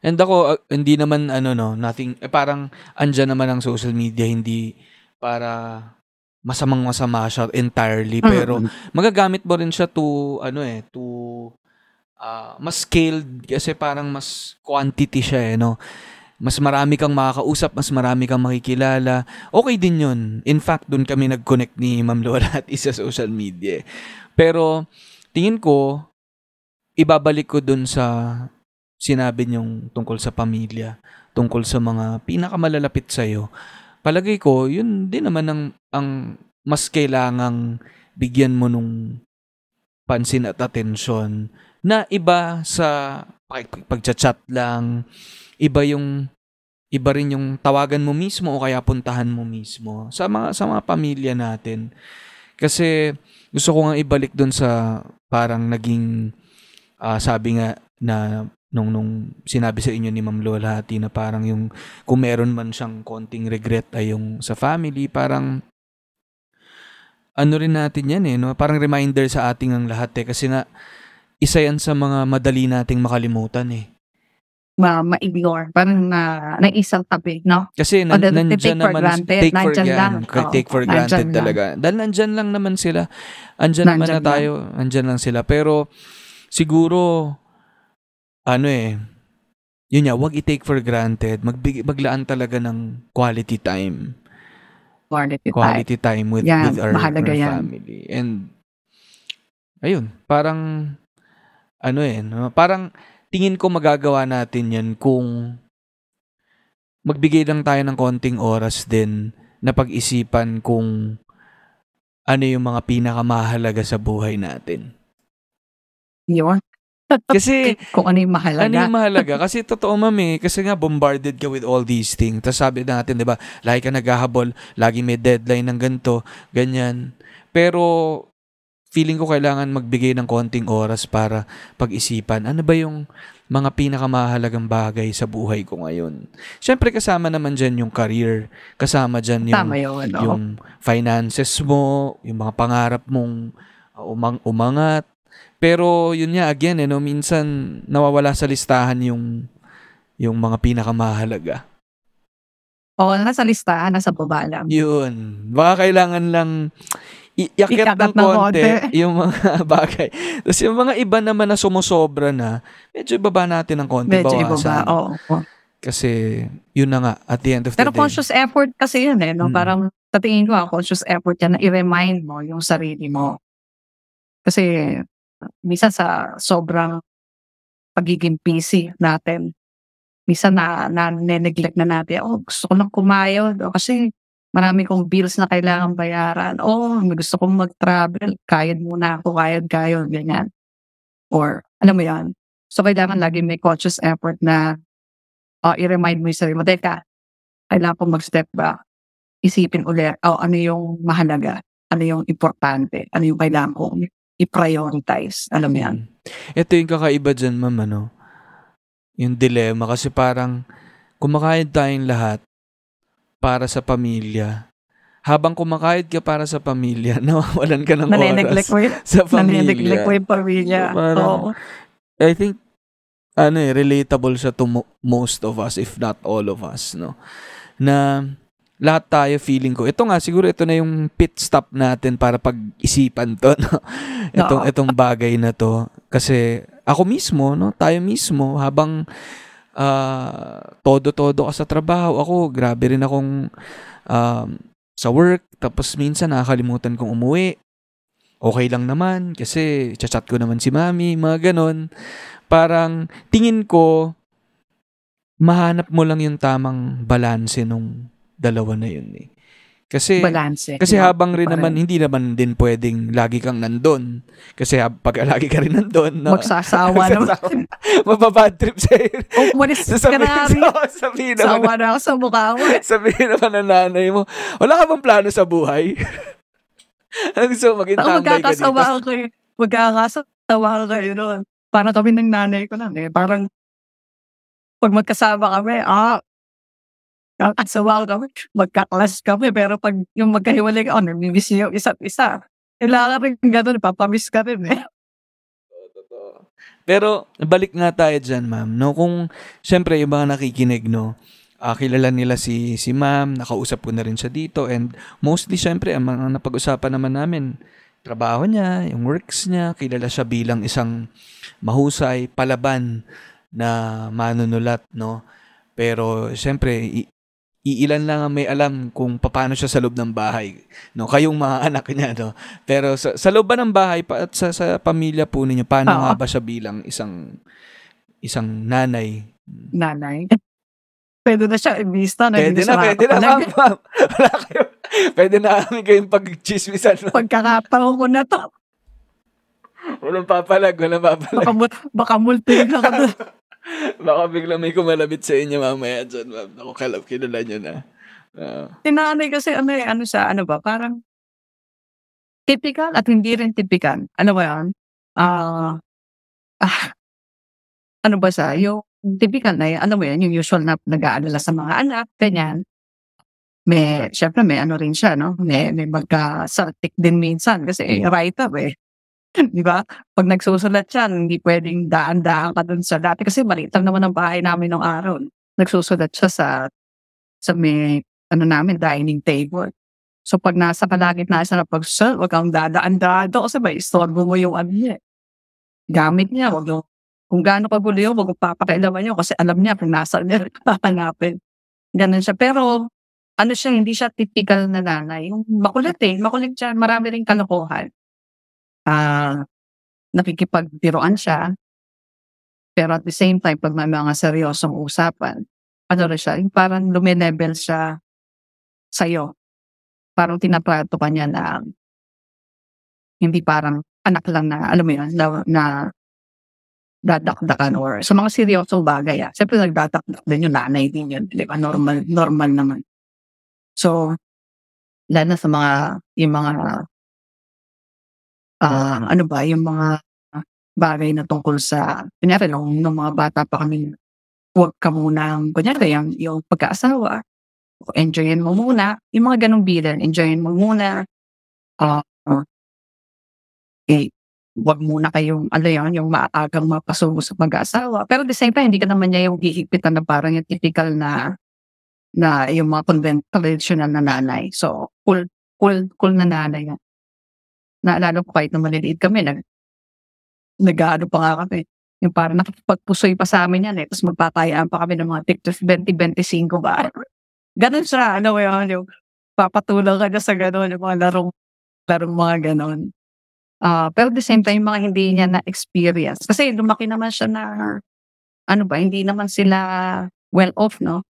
And ako, uh, hindi naman ano no, nothing, eh, parang andyan naman ang social media, hindi para masamang masama siya entirely. Pero Mm. magagamit mo rin siya to, ano eh, to ah, mas scaled kasi parang mas quantity siya eh, no? Mas marami kang makakausap, mas marami kang makikilala. Okay din yun. In fact, doon kami nag-connect ni Ma'am Lola at isa sa social media. Pero, tingin ko, ibabalik ko doon sa sinabi niyong tungkol sa pamilya, tungkol sa mga pinakamalalapit sa'yo. Palagay ko, yun din naman ang, ang mas kailangang bigyan mo nung pansin at atensyon na iba sa pag- pagchat-chat lang, iba yung iba rin yung tawagan mo mismo o kaya puntahan mo mismo sa mga sa mga pamilya natin. Kasi gusto ko nga ibalik doon sa parang naging ah, sabi nga na nung nung sinabi sa inyo ni Ma'am Lola Hati na parang yung kung meron man siyang konting regret ay yung sa family, parang ano rin natin yan eh, no? Parang reminder sa ating ang lahat eh. Kasi nga, isa yan sa mga madali nating makalimutan eh. Ma ma-ignore. Parang na, na isang tabi, no? Kasi nan, O, the- nandyan take for naman, granted, take for, yan, lang. Oo, take for granted lang. talaga. Dahil nandyan lang naman sila. Andyan naman na Nandyan lang. tayo. Andyan lang sila. Pero, siguro, ano eh, yun nga, wag i-take for granted. Magbig, maglaan talaga ng quality time. Quality time. Quality time with, Yan, with our, our yan. family. And, ayun, parang, ano eh, no? parang, tingin ko magagawa natin yan kung magbigay lang tayo ng konting oras din na pag-isipan kung ano yung mga pinakamahalaga sa buhay natin. Yun. Kasi, *laughs* Kung ano yung mahalaga. ano yung mahalaga? Kasi totoo, ma'am eh. Kasi nga, bombarded ka with all these things. Tapos sabi natin, di ba, lagi ka naghahabol, lagi may deadline ng ganito, ganyan. Pero, feeling ko kailangan magbigay ng konting oras para pag-isipan, ano ba yung mga pinakamahalagang bagay sa buhay ko ngayon. Siyempre, kasama naman dyan yung career. Kasama dyan yung, Tama yun, no? yung finances mo, yung mga pangarap mong umang umangat. Pero yun nga again, eh, no, minsan nawawala sa listahan yung yung mga pinakamahalaga. Oo, nasa listahan, nasa baba lang. Yun. Baka kailangan lang iakyat ng konti konti. *laughs* yung mga *laughs* bagay. Tapos yung mga iba naman na sumusobra na, medyo ibaba natin ng konti. Medyo ibaba. bawasan. Oo. oo. Kasi yun na nga, at the end of the Pero day. conscious effort kasi yun eh. No? Mm. Parang sa tingin ko, ah, conscious effort yan na i-remind mo yung sarili mo. Kasi minsan sa sobrang pagiging busy natin, minsan na, na neglect na natin, oh, gusto ko lang kumayod. O, kasi marami kong bills na kailangan bayaran. Oh, gusto kong mag-travel. Kayod muna ako, kayod, kayod, ganyan. Or, alam mo yan. So, kailangan lagi may conscious effort na uh, i-remind mo yung sarili mo, teka, kailangan ko mag-step back. Isipin ulit, oh, ano yung mahalaga? Ano yung importante? Ano yung kailangan kong i-prioritize? Alam mo yan? Mm. Ito yung kakaiba dyan, ma'am, ano? Yung dilemma. Kasi parang, kumakayod tayong lahat para sa pamilya. Habang kumakayod ka para sa pamilya, *laughs* nawawalan ka ng oras mo yun. *laughs* sa pamilya. Nane-neglect mo yung pamilya. So, parang- Oo. I think, ano eh, relatable siya to mo- most of us, if not all of us, no? Na lahat tayo feeling ko. Ito nga, siguro ito na yung pit stop natin para pag-isipan to, *laughs* no? Itong, Oo. itong bagay na to. Kasi ako mismo, no? Tayo mismo, habang ah, todo-todo ka sa trabaho, ako, grabe rin akong um, sa work, tapos minsan nakakalimutan kong umuwi. Okay lang naman kasi chat ko naman si mami, mga ganon. Parang tingin ko, mahanap mo lang yung tamang balanse nung dalawa na yun eh. Kasi balance. kasi No? habang rin naman hindi naman din pwedeng lagi kang nandun. Kasi hab- pag lagi ka rin nandun, no? Magsasawa *laughs* naman. Mababad trip sa'yo. Oh, umalis ka Sasabihin, na rin. sabihin naman, Sawa na ako sa mukha mo. *laughs* sabihin naman ng nanay mo, wala ka bang plano sa buhay? *laughs* Mo, maging tambay ka dito. ako. Magkakasawa ako kayo noon. Parang kami ng nanay ko lang eh. Parang pag magkasama kami, ah, kakasawa kami. Magkaklas kami. Pero pag yung magkahiwalay ka, oh, namimiss niyo isa't isa. Kailangan rin gano'n, papamiss ka rin eh. *laughs* Pero balik nga tayo dyan, ma'am. No? Kung, syempre, yung mga nakikinig, no? ah, kilala nila si, si ma'am, nakausap ko na rin siya dito. And mostly, syempre, ang mga napag-usapan naman namin, trabaho niya, yung works niya, kilala siya bilang isang mahusay, palaban na manunulat, no? Pero, syempre, iilan lang ang may alam kung paano siya sa loob ng bahay, no? Kayong mga *laughs* anak niya, no? Pero sa, sa loob ba ng bahay pa at sa, sa pamilya po ninyo, paano Oo. nga ba siya bilang isang isang nanay? Nanay. *laughs* Pwede na siya ibista. na Pwede hindi na, siya pwede na, ma'am. *laughs* ma'am. Wala kayo. Pwede na kami kayong pag-chismisan. ma'am. Pagkakapango ko na to. Walang papalag, walang papalag. Baka, baka multi na ka doon. Baka biglang may kumalabit sa inyo mamaya dyan, ma'am. Ako kalap, kilala nyo na. Oo. Tinanay kasi ano eh, ano siya, ano ba, parang typical at hindi rin typical. Ano ba yan? Ah, ah, ano ba siya? Yung typical na yan, ano mo yan, yung usual na nag-aalala sa mga anak, ganyan. May, syempre may ano rin siya, no? May, may magka-saltik din minsan kasi eh, writer eh. *laughs* Di ba? Pag nagsusulat siya, hindi pwedeng daan-daan ka dun sa dati kasi maliit lang naman ang bahay namin nung araw. Nagsusulat siya sa sa may ano namin, dining table. So pag nasa kalagitnaan siya na pag-serve, wag kang dadaan-daan kasi may istorbo mo yung ano niya. eh. Gamit niya, wag yung, kung gaano kagulo yun, wag mong papakailaman yun kasi alam niya kung nasa niya *laughs* papanapin. Ganun siya. Pero ano siya, hindi siya typical na nanay. Yung makulit eh, makulit siya, marami rin kalokohan. Ah, nakikipagbiroan siya. Pero at the same time, pag may mga seryosong usapan, ano rin siya, yung parang lumilevel siya sa'yo. Parang tinatrato ka niya na hindi parang anak lang na, alam mo yun, na, na dadakdakan or sa mga seryosong bagay. Ah. Siyempre nagdadakdak din yung nanay din yun. Di ba? Normal, normal naman. So, lalo na sa mga, yung mga, ah ano ba, yung mga bagay na tungkol sa, kunyari, nung, nung mga bata pa kami, huwag ka muna, kunyari, yung, yung pagkaasawa, enjoyin mo muna, yung mga ganong bilan, enjoyin mo muna, ah, ah, eh, wag muna kayong, ano yun, yung maagang mapasubo sa mag-asawa. Pero the same time, hindi ka naman niya yung hihigpitan na parang yung typical na, na yung mga convent, traditional na nanay. So, cool, cool, cool na nanay. yan. Naalala ko kahit na maliliit kami, nag, nag-ano pa nga kami. Yung parang nakipagpusoy pa sa amin yan eh. Tapos magpapayaan pa kami ng mga TikTok 20-25 ba. Ganon siya, ano yun, yung papatulong ka na sa ganon, yung mga larong, larong mga ganon. Ah, pero the same time, mga hindi niya na-experience. Kasi lumaki naman siya na, ano ba, hindi naman sila well off, no?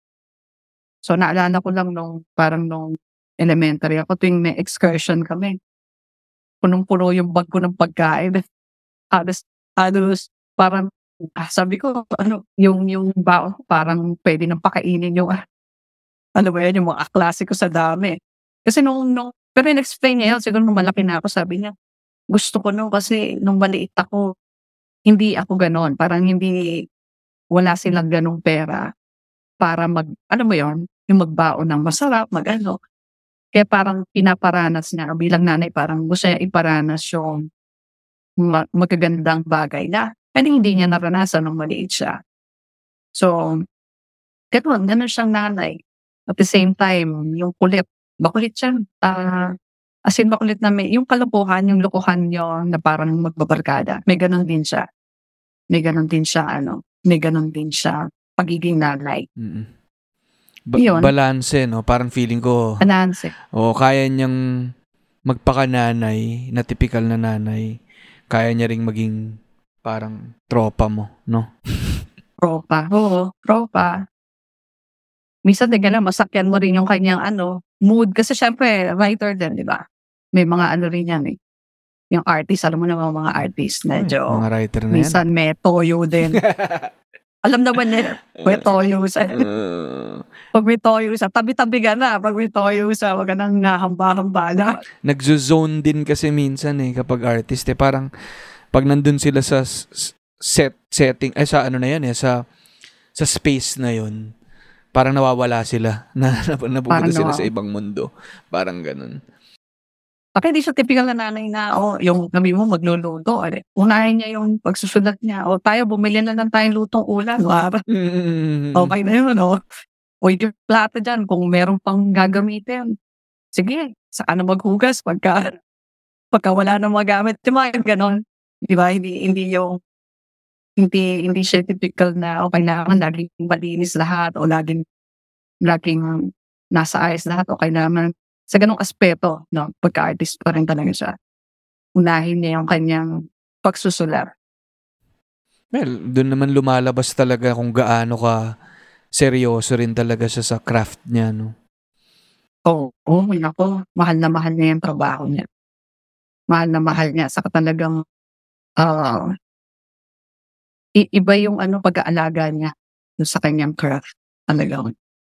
So, naalala ko lang nung, parang nung elementary ako, tuwing may excursion kami. Punong-puno yung bag ko ng pagkain. *laughs* Halos, halos, parang, ah, sabi ko, ano, yung, yung baon parang pwede nang pakainin yung, ah, ano ba yan, yung mga klase ko sa dami. Kasi nung, nung, pero in-explain niya yun, siguro nung malaki na ako, sabi niya, gusto ko nung kasi nung maliit ako, hindi ako ganon. Parang hindi, wala silang ganong pera para mag, ano mo yon yung magbaon ng masarap, mag ano. Kaya parang pinaparanas niya, bilang nanay, parang gusto niya iparanas yung ma- magagandang bagay na kasi hindi niya naranasan nung maliit siya. So, ganun, ganun siyang nanay. At the same time, yung kulit, makulit siya. Ah, as in makulit na may, yung kalokohan, yung lokohan niyo na parang magbabarkada, may ganun din siya. May ganun din siya, ano, may ganun din siya pagiging nanay. Mm-mm. Ba- Yun. balance, no? Parang feeling ko, Anansi. o kaya niyang magpakananay, na typical na nanay. Kaya niya ring maging parang tropa mo, no? *laughs* Tropa. Oo, tropa. minsan din gano'n masakyan mo rin yung kanyang ano, mood. Kasi siyempre writer din, 'di ba? May mga ano rin yan, eh. Yung artist, alam mo naman mga artist, medyo Mga writer na yan. minsan may toyo din. *laughs* alam naman nila, may toyo sa *laughs* Uh, pag may toyo sa tabi-tabi ka na. Pag may toyo sa, wag ka nang nahamba-hamba na. nagzo-zone din kasi minsan eh kapag artist eh parang pag nandun sila sa set setting ay sa ano na yan eh sa sa space na yun parang nawawala sila *laughs* na, na napupunta sila nawa- sa ibang mundo parang ganun Okay, di siya typical na nanay na, oh, yung kami mo magluluto. Ade. Unahin niya yung pagsusulat niya. O tayo, bumili na lang tayong lutong ulam. Wala. Mm. Okay na yun, no? O yung plato dyan, kung meron pang gagamitin. Sige, saka na maghugas pagka, pagka wala nang magamit. Di ba, ganon. Di ba, hindi, hindi yung, hindi, hindi siya typical na, okay na, laging malinis lahat, o laging, laging nasa ayos lahat, okay naman. Sa ganong aspeto, no, pagka-artist pa rin talaga siya. Unahin niya yung kanyang pagsusulat. well doon naman lumalabas talaga kung gaano ka seryoso rin talaga siya sa craft niya no Oo, oh, oh, nako, mahal na mahal niya yung trabaho niya. Mahal na mahal niya. Saka talagang, i- iba yung ano, pag-aalaga niya sa kanyang craft. Talagang,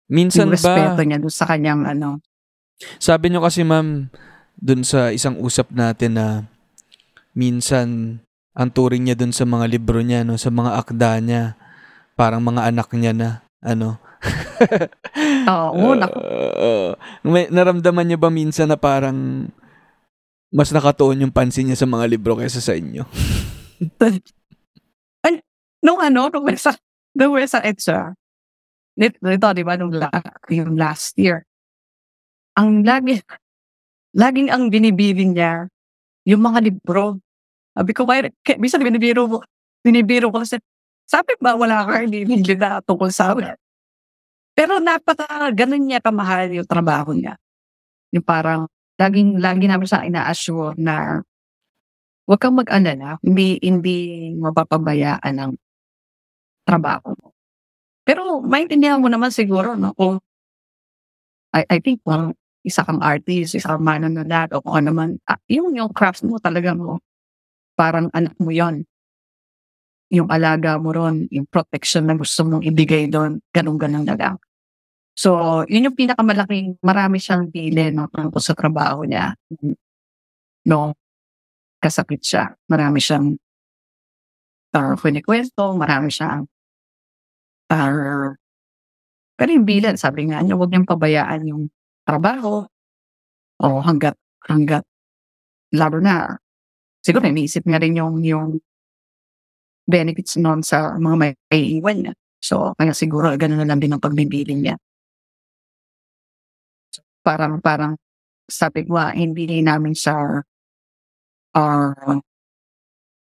minsan yung ba respeto niya doon sa kanyang ano. Sabi nyo kasi ma'am, dun sa isang usap natin na minsan ang turing niya dun sa mga libro niya, no, sa mga akda niya, parang mga anak niya na, ano. *laughs* Oo, *laughs* nako. Uh, may, naramdaman niyo ba minsan na parang mas nakatuon yung pansin niya sa mga libro kaysa sa inyo? *laughs* Nung ano, nung sa, nung sa EDSA, nito, nito, di ba, nung la, yung last year, ang lagi, laging ang binibiling niya, yung mga libro. Sabi ko, kaya minsan binibiro mo, binibiro ko kasi, sabi ba wala ka hindi na tungkol sa akin. Pero napaka, ganun niya kamahal yung trabaho niya. Yung parang, laging, lagi namin sa ina-assure na, huwag kang mag-alala, hindi, hindi mapapabayaan ng trabaho mo. Pero maintindihan mo naman siguro, no, kung I, I think kung isa kang artist, isa kang manonood, o kung ano man, ah, yung, yung craft mo talaga mo, parang anak mo yon Yung alaga mo ron, yung protection na gusto mong ibigay doon, ganun-ganun na lang. So, yun yung pinakamalaking, marami siyang pili, no, tungkol sa trabaho niya. No, kasakit siya. Marami siyang uh, kwento, marami siyang uh, pero yung bilan, sabi nga niya, huwag niyang pabayaan yung trabaho o hanggat, hanggat, lalo na, siguro iniisip niya rin yung, yung benefits noon sa mga may iiwan niya. So, kaya siguro ganun na lang din ang pagbibiling niya. Parang, parang, sabi ko, hindi namin siya, ah,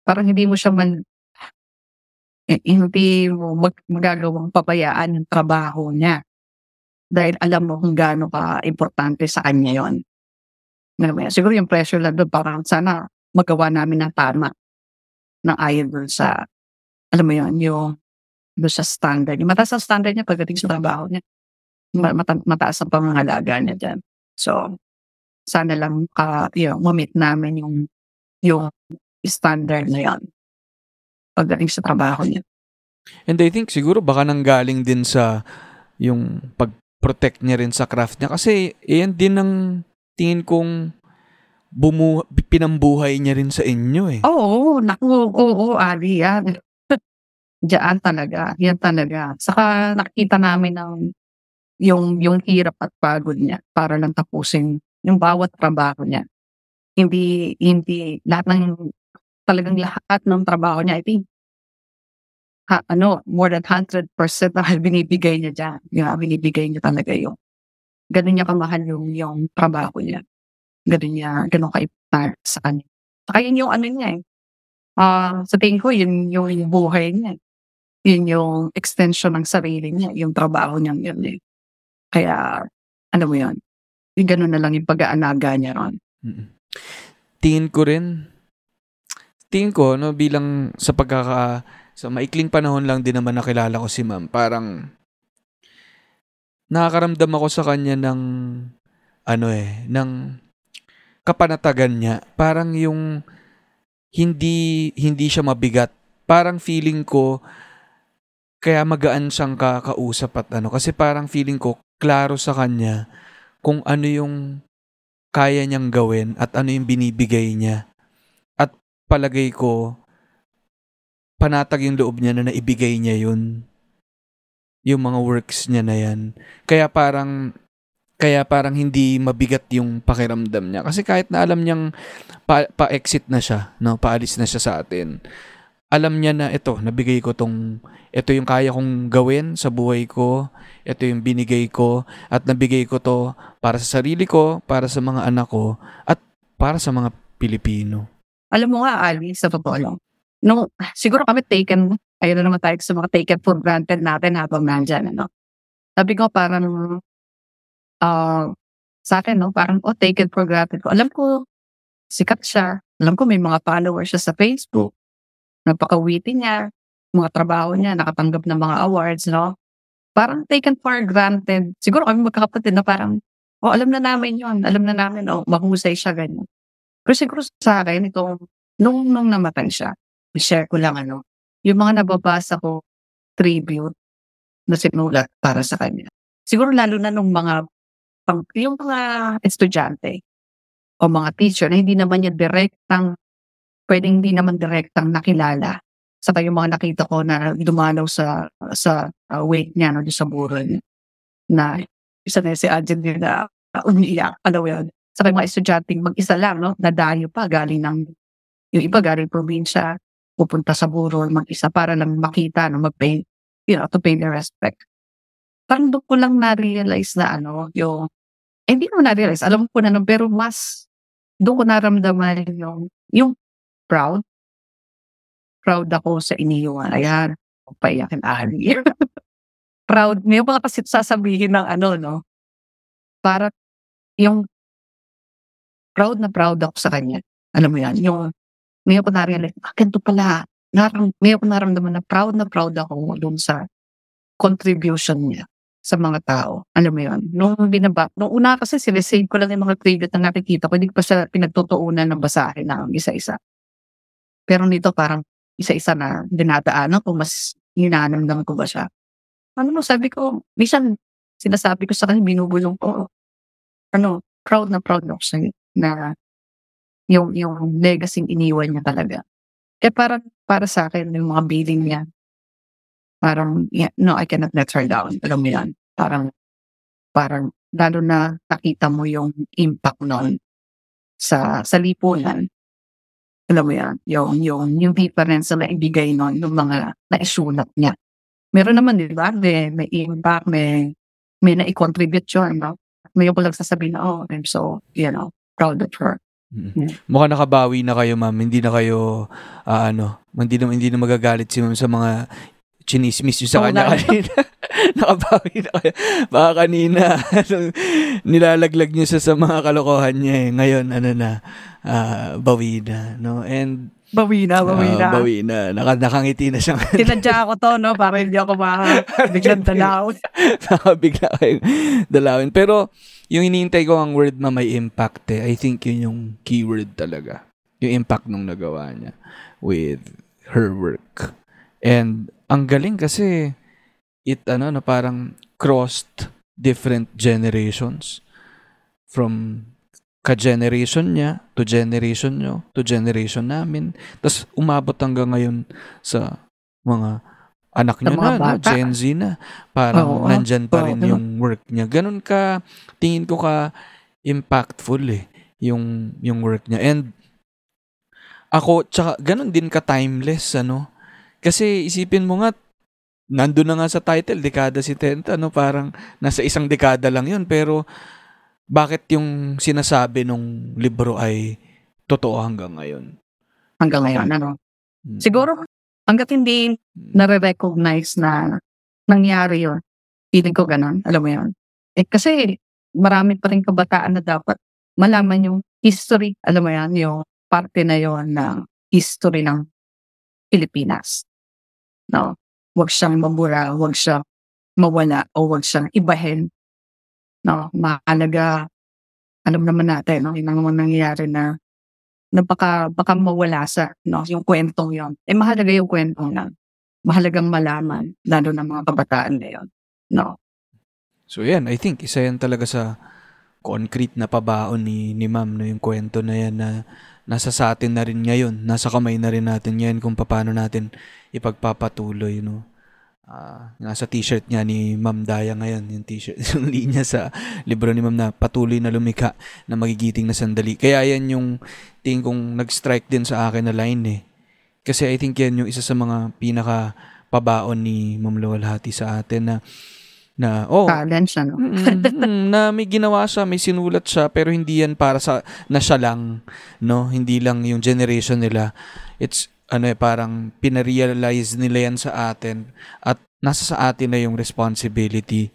parang hindi mo siya man, eh, hindi mo mag, magagawang pabayaan yung trabaho niya. Dahil alam mo kung gaano ka importante sa kanya yon. Siguro yung pressure lang doon, parang sana magawa namin ng tama ng ayon doon sa, alam mo yon yung doon sa standard. Yung mataas ang standard niya pagdating sa trabaho niya. Ma- mata- mataas ang pangangalaga niya dyan. So, sana lang ka, yun, mamit namin yung, yung standard na yan pagdating sa trabaho niya. And I think siguro baka nanggaling din sa yung pag-protect niya rin sa craft niya. Kasi yan din ang tingin kong bumu pinambuhay niya rin sa inyo eh. Oo, naku, oo, Ali, yan. *laughs* Diyan talaga, yan talaga. Saka nakita namin ng yung yung hirap at pagod niya para lang tapusin yung bawat trabaho niya. Hindi hindi lahat ng talagang lahat ng trabaho niya, I think ha, ano, more than 100% na *laughs* binibigay niya diyan. Yung binibigay niya talaga yung ganun niya kamahal yung yung trabaho niya. Ganun niya, ganun ka sa kanya. Saka yun yung ano niya eh. Ah, sa tingin ko yun yung buhay niya. eh. Yun yung extension ng sarili niya, yung trabaho niya yun eh. Kaya, ano mo yun, yung ganun na lang yung pag-aanaga niya ron. Mm. Tingin ko rin, tingin ko, no, bilang sa pagkaka, sa maikling panahon lang din naman nakilala ko si ma'am, parang nakakaramdam ako sa kanya ng ano eh, ng kapanatagan niya. Parang yung hindi hindi siya mabigat. Parang feeling ko kaya magaan siyang kakausap at ano kasi parang feeling ko klaro sa kanya kung ano yung kaya niyang gawin at ano yung binibigay niya. At palagay ko panatag yung loob niya na naibigay niya yun. Yung mga works niya na yan. Kaya parang kaya parang hindi mabigat yung pakiramdam niya. Kasi kahit na alam niyang pa- pa-exit na siya, no? paalis na siya sa atin, alam niya na ito, nabigay ko tong, ito yung kaya kong gawin sa buhay ko, ito yung binigay ko, at nabigay ko to para sa sarili ko, para sa mga anak ko, at para sa mga Pilipino. Alam mo nga, Ali, sa totoo lang, nung, siguro kami taken, ayun na naman tayo sa mga taken for granted natin habang nandyan, ano. Sabi ko parang, ah, sa akin, no, parang, oh, taken for granted. Alam ko, sikat siya. Alam ko may mga followers siya sa Facebook. Napaka-witty niya. Mga trabaho niya, nakatanggap ng mga awards, no. Parang taken for granted. Siguro kami magkakapatid na parang, oh, alam na namin yun. Alam na namin, oh, mahusay siya, ganyan. Pero siguro sa akin, itong, nung, nung namatay siya, share ko lang, ano, yung mga nababasa ko, tribute na sinulat para sa kanya. Siguro lalo na nung mga, pang, yung mga estudyante o mga teacher na hindi naman niya direktang, pwedeng hindi naman direktang nakilala. Saka yung mga nakita ko na dumalaw sa sa uh, wake niya no, sa buron na isa na si Arjen din na uh, umiiyak. Alam yun? Yung mga estudyanteng mag-isa lang, no? Nadayo pa galing ng, yung iba galing probinsya, pupunta sa buron mag-isa para lang makita, no? Mag-pay, you know, to pay their respect. Parang doon ko lang na-realize na ano, yung, hindi ko na-realize, alam ko na, no, pero mas, doon ko naramdaman yung, yung proud. Proud ako sa iniwan. Ayan, paiyakin Ali. *laughs* proud. May mga kasi sasabihin ng ano, no? Para yung proud na proud ako sa kanya. Alam mo yan, yung ngayon ko na-realize, ah, ganito pala. Naram, ngayon ko naramdaman na proud na proud ako doon sa contribution niya sa mga tao. Alam mo yun? Nung binaba, nung una kasi sinesave ko lang yung mga tribute na nakikita ko, hindi pa siya pinagtutuunan ng basahin na isa-isa. Pero nito parang isa-isa na dinadaanan ko, mas hinanamdam ko ba siya. Ano no, sabi ko, minsan sinasabi ko sa kanya, binubulong ko, ano, proud na proud ako sa'yo na yung, yung legacy iniwan niya talaga. Eh parang para sa akin, yung mga billing niya, parang, yeah, no, I cannot let her down. Alam mo yan. Parang, parang, lalo na nakita mo yung impact nun sa, sa lipunan. Alam mo yan, yung, yung, yung difference na ibigay nun, yung mga naisulat niya. Meron naman, di ba? May, may impact, may, may na-contribute yun, no? Ngayon ko lang sasabihin na, oh, I'm so, you know, proud of her. Mm. Mukhang nakabawi na kayo, ma'am. Hindi na kayo, ah, ano, hindi na, hindi na magagalit si ma'am sa mga chinismis nyo sa Oo kanya nga. kanina. *laughs* nakabawi na kayo. Baka kanina, *laughs* nilalaglag nyo siya sa mga kalokohan niya eh. Ngayon, ano na, ah, bawi na, no? And, Bawi na, bawi ah, na. bawi na. Naka, nakangiti na siya. Tinadya ko to, no? Para hindi ako maka biglang dalaw. Nakabigla *laughs* kayong dalawin. Pero, yung iniintay ko ang word na may impact eh. I think yun yung keyword talaga. Yung impact nung nagawa niya with her work. And, ang galing kasi, it, ano, na parang crossed different generations. From ka-generation niya, to generation nyo, to generation namin. Tapos, umabot hanggang ngayon sa mga anak mga na, no? Gen Z na. Parang Oo. nandyan pa rin Oo. yung work niya. Ganun ka, tingin ko ka impactful eh, yung, yung work niya. And, ako, tsaka, ganun din ka timeless, ano? Kasi, isipin mo nga, nandun na nga sa title, dekada si Tenta, no? Parang, nasa isang dekada lang yun, pero, bakit yung sinasabi nung libro ay totoo hanggang ngayon? Hanggang ngayon, ano? Mm. Siguro, hanggat hindi Mm. nare-recognize na nangyari yun, feeling ko ganun, alam mo yun. Eh, kasi, marami pa rin kabataan na dapat malaman yung history, alam mo yan, yung parte na yon ng history ng Pilipinas. No? Huwag siyang mabura, huwag siyang mawala, o huwag siyang ibahin no, mahalaga alam naman natin, no, yung mga nangyayari na na baka mawala sa, no, yung kuwentong yun. Eh, mahalaga yung kuwentong yun. Mahalagang malaman lalo ng mga kabataan ngayon, no. So yan, I think isa yan talaga sa concrete na pabaon ni ni Ma'am no yung kwento na yan na nasa sa atin na rin ngayon, nasa kamay na rin natin ngayon kung paano natin ipagpapatuloy no. Ah, nasa t-shirt niya ni Ma'am Daya ngayon, yung t-shirt, *laughs* yung linya sa libro ni Ma'am na patuloy na lumika na magigiting na sandali. Kaya yan yung tingin kong nag-strike din sa akin na line eh. Kasi I think yan yung isa sa mga pinaka pabaon ni Ma'am Luwalhati sa atin na na oh Talent siya, no. *laughs* Na may ginawa siya, may sinulat siya, pero hindi yan para sa na siya lang, no? Hindi lang yung generation nila. It's ano eh, parang pinarealize nila yan sa atin at nasa sa atin na yung responsibility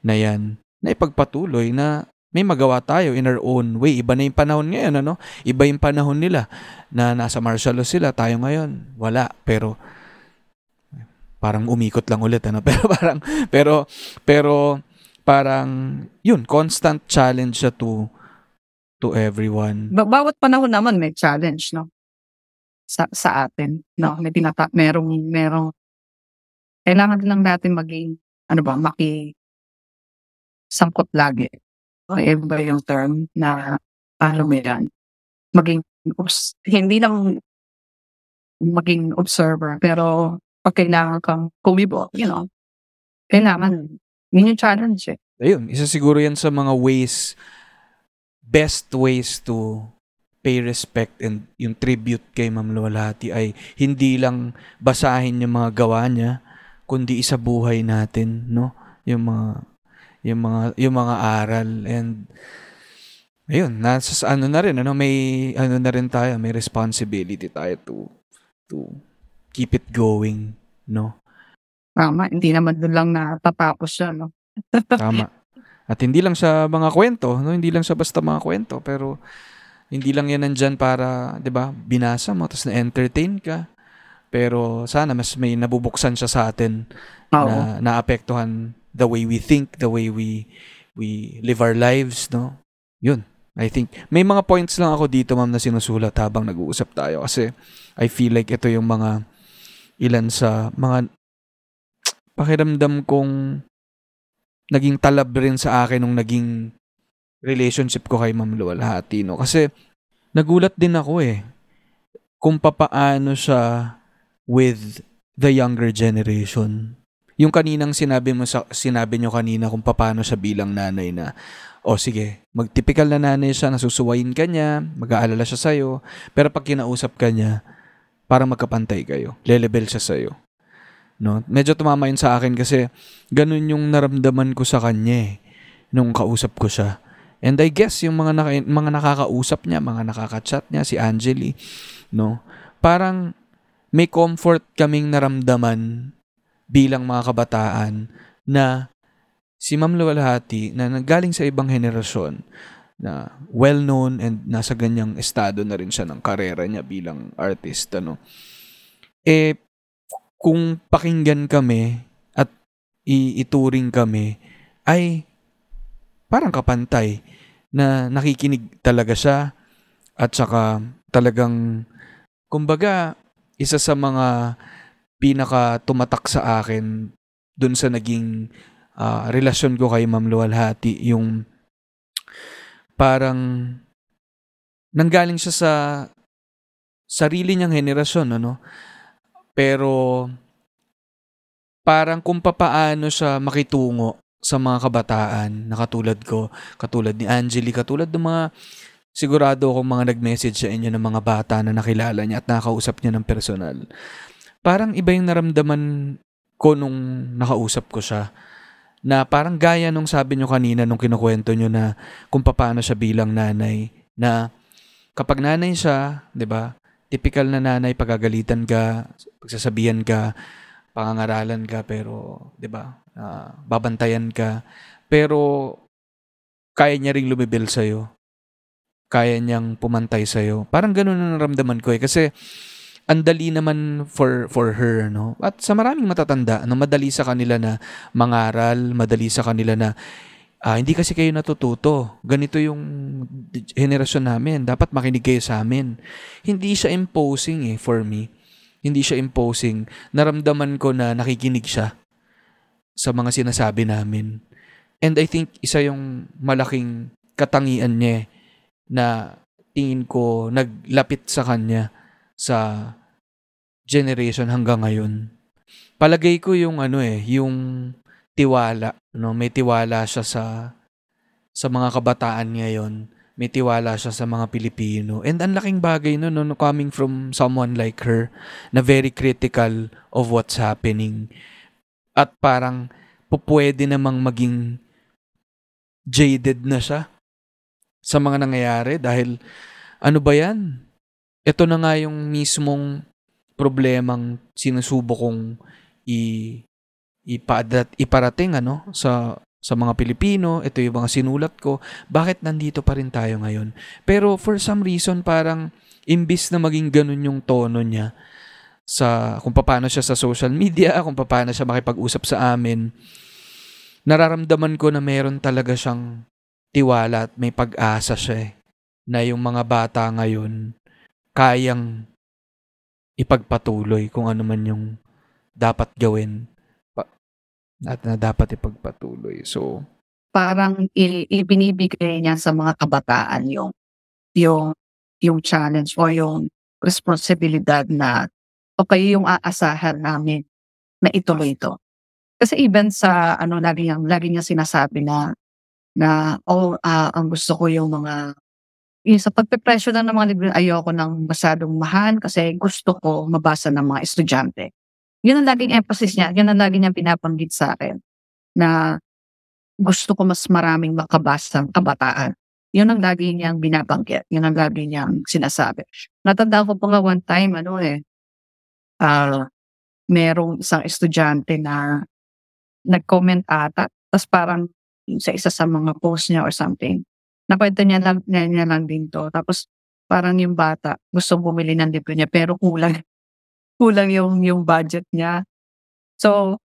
na yan na ipagpatuloy na may magawa tayo in our own way. Iba na yung panahon ngayon, ano? Iba yung panahon nila na nasa martial law sila, tayo ngayon. Wala. Pero parang umikot lang ulit ano *laughs* pero parang pero pero parang yun constant challenge siya to to everyone Ba- bawat panahon naman may challenge, no? Sa sa atin, no? May tinata merong merong kailangan lang natin maging ano ba, maki sangkot lagi. O iba yung term na ano mo yan, maging obs- hindi lang maging observer, pero pag kailangan kang kumibo, you know, kailangan, yun yung challenge eh. ayun isa siguro yan sa mga ways best ways to pay respect and yung tribute kay Ma'am Luwalhati ay hindi lang basahin yung mga gawa niya kundi isa buhay natin no? Yung mga yung mga yung mga aral and ayun nasa sa ano na rin ano may ano na rin tayo may responsibility tayo to to keep it going no Tama, hindi naman doon lang natatapos siya, no? *laughs* Tama. At hindi lang sa mga kwento, no? Hindi lang sa basta mga kwento, pero hindi lang 'yan nandyan para, 'di ba? Binasa mo tapos na-entertain ka. Pero sana mas may nabubuksan siya sa atin Oo. na naapektuhan the way we think, the way we we live our lives, no? Yun. I think may mga points lang ako dito, ma'am, na sinusulat habang nag-uusap tayo kasi I feel like ito yung mga ilan sa mga pakiramdam kong naging talab rin sa akin nung naging relationship ko kay Ma'am Luwalhati, no? Kasi nagulat din ako eh kung papaano siya with the younger generation. Yung kaninang sinabi mo sa sinabi nyo kanina kung paano siya bilang nanay na o sige, magtypical na nanay siya, nasusuwayin ka niya, mag-aalala siya sa'yo, pero pag kinausap ka niya, parang magkapantay kayo. Lelevel siya sa'yo. No? Medyo tumama yun sa akin kasi ganun yung naramdaman ko sa kanya eh, nung kausap ko siya. And I guess yung mga, naka, mga nakakausap niya, mga nakaka-chat niya, si Angeli, no? Parang may comfort kaming naramdaman bilang mga kabataan na si Ma'am Luwalhati na nanggaling sa ibang henerasyon na well-known and nasa ganyang estado na rin siya ng karera niya bilang artist, ano. Eh, kung pakinggan kami at iituring kami, ay parang kapantay na nakikinig talaga siya at saka talagang kumbaga isa sa mga pinaka tumatak sa akin dun sa naging ah, relasyon ko kay Ma'am Luwalhati yung parang nanggaling siya sa sarili niyang henerasyon ano pero parang kung papaano siya makitungo sa mga kabataan na katulad ko, katulad ni Angeli, katulad ng mga sigurado akong mga nag-message sa inyo ng mga bata na nakilala niya at nakausap niya ng personal. Parang iba yung naramdaman ko nung nakausap ko siya. Na parang gaya nung sabi nyo kanina nung kinukwento nyo na kung paano siya bilang nanay. Na kapag nanay siya, di ba, typical na nanay, pagagalitan ka, pagsasabihan ka, pangangaralan ka, pero, di ba, ah, babantayan ka. Pero, kaya niya ring lumibil sa'yo. Kaya niyang pumantay sa'yo. Parang ganun ang naramdaman ko eh. Kasi, ang dali naman for for her no at sa maraming matatanda no madali sa kanila na mangaral madali sa kanila na ah, hindi kasi kayo natututo. Ganito yung henerasyon namin. Dapat makinig kayo sa amin. Hindi siya imposing eh for me. Hindi siya imposing. Naramdaman ko na nakikinig siya sa mga sinasabi namin. And I think isa yung malaking katangian niya eh, na tingin ko naglapit sa kanya sa generation hanggang ngayon. Palagay ko yung ano eh, yung tiwala, no? May tiwala siya sa sa mga kabataan ngayon. May tiwala siya sa mga Pilipino. And ang laking bagay no, no, coming from someone like her na very critical of what's happening. At parang pupwede namang maging jaded na siya sa mga nangyayari dahil ano ba yan? Ito na nga yung mismong problemang sinusubo kong i ipadat iparating ano sa sa mga Pilipino, ito yung mga sinulat ko, bakit nandito pa rin tayo ngayon? Pero for some reason parang imbis na maging ganun yung tono niya sa kung paano siya sa social media, *laughs* kung paano siya makipag-usap sa amin, nararamdaman ko na meron talaga siyang tiwala at may pag-asa siya eh, na yung mga bata ngayon kayang ipagpatuloy kung ano man yung dapat gawin at na dapat ipagpatuloy. So, Parang i ibinibigay niya sa mga kabataan yung yung yung challenge o yung responsibilidad na okey yung aasahan namin na ituloy ito. Kasi even sa ano lagi niyang lagi niyang sinasabi na na, "Oh, ah, ang gusto ko yung mga" yung sa pagpepresyo lang ng mga libro ayoko ng masyadong mahal kasi gusto ko mabasa ng mga estudyante. Yun ang laging emphasis niya, yun ang lagi niyang binabanggit sa'kin na gusto ko mas maraming makabasang kabataan. Yun ang lagi niyang binabanggit, yun ang lagi niyang sinasabi. Natandaan ko pa nga one time ano, eh, ah, merong isang estudyante na nag-comment ata ta's parang sa isa sa mga post niya or something, nakwento niya lang niya niya lang din 'to tapos parang yung bata gustong bumili ng libro niya pero kulang *laughs* kulang yung yung budget niya. So,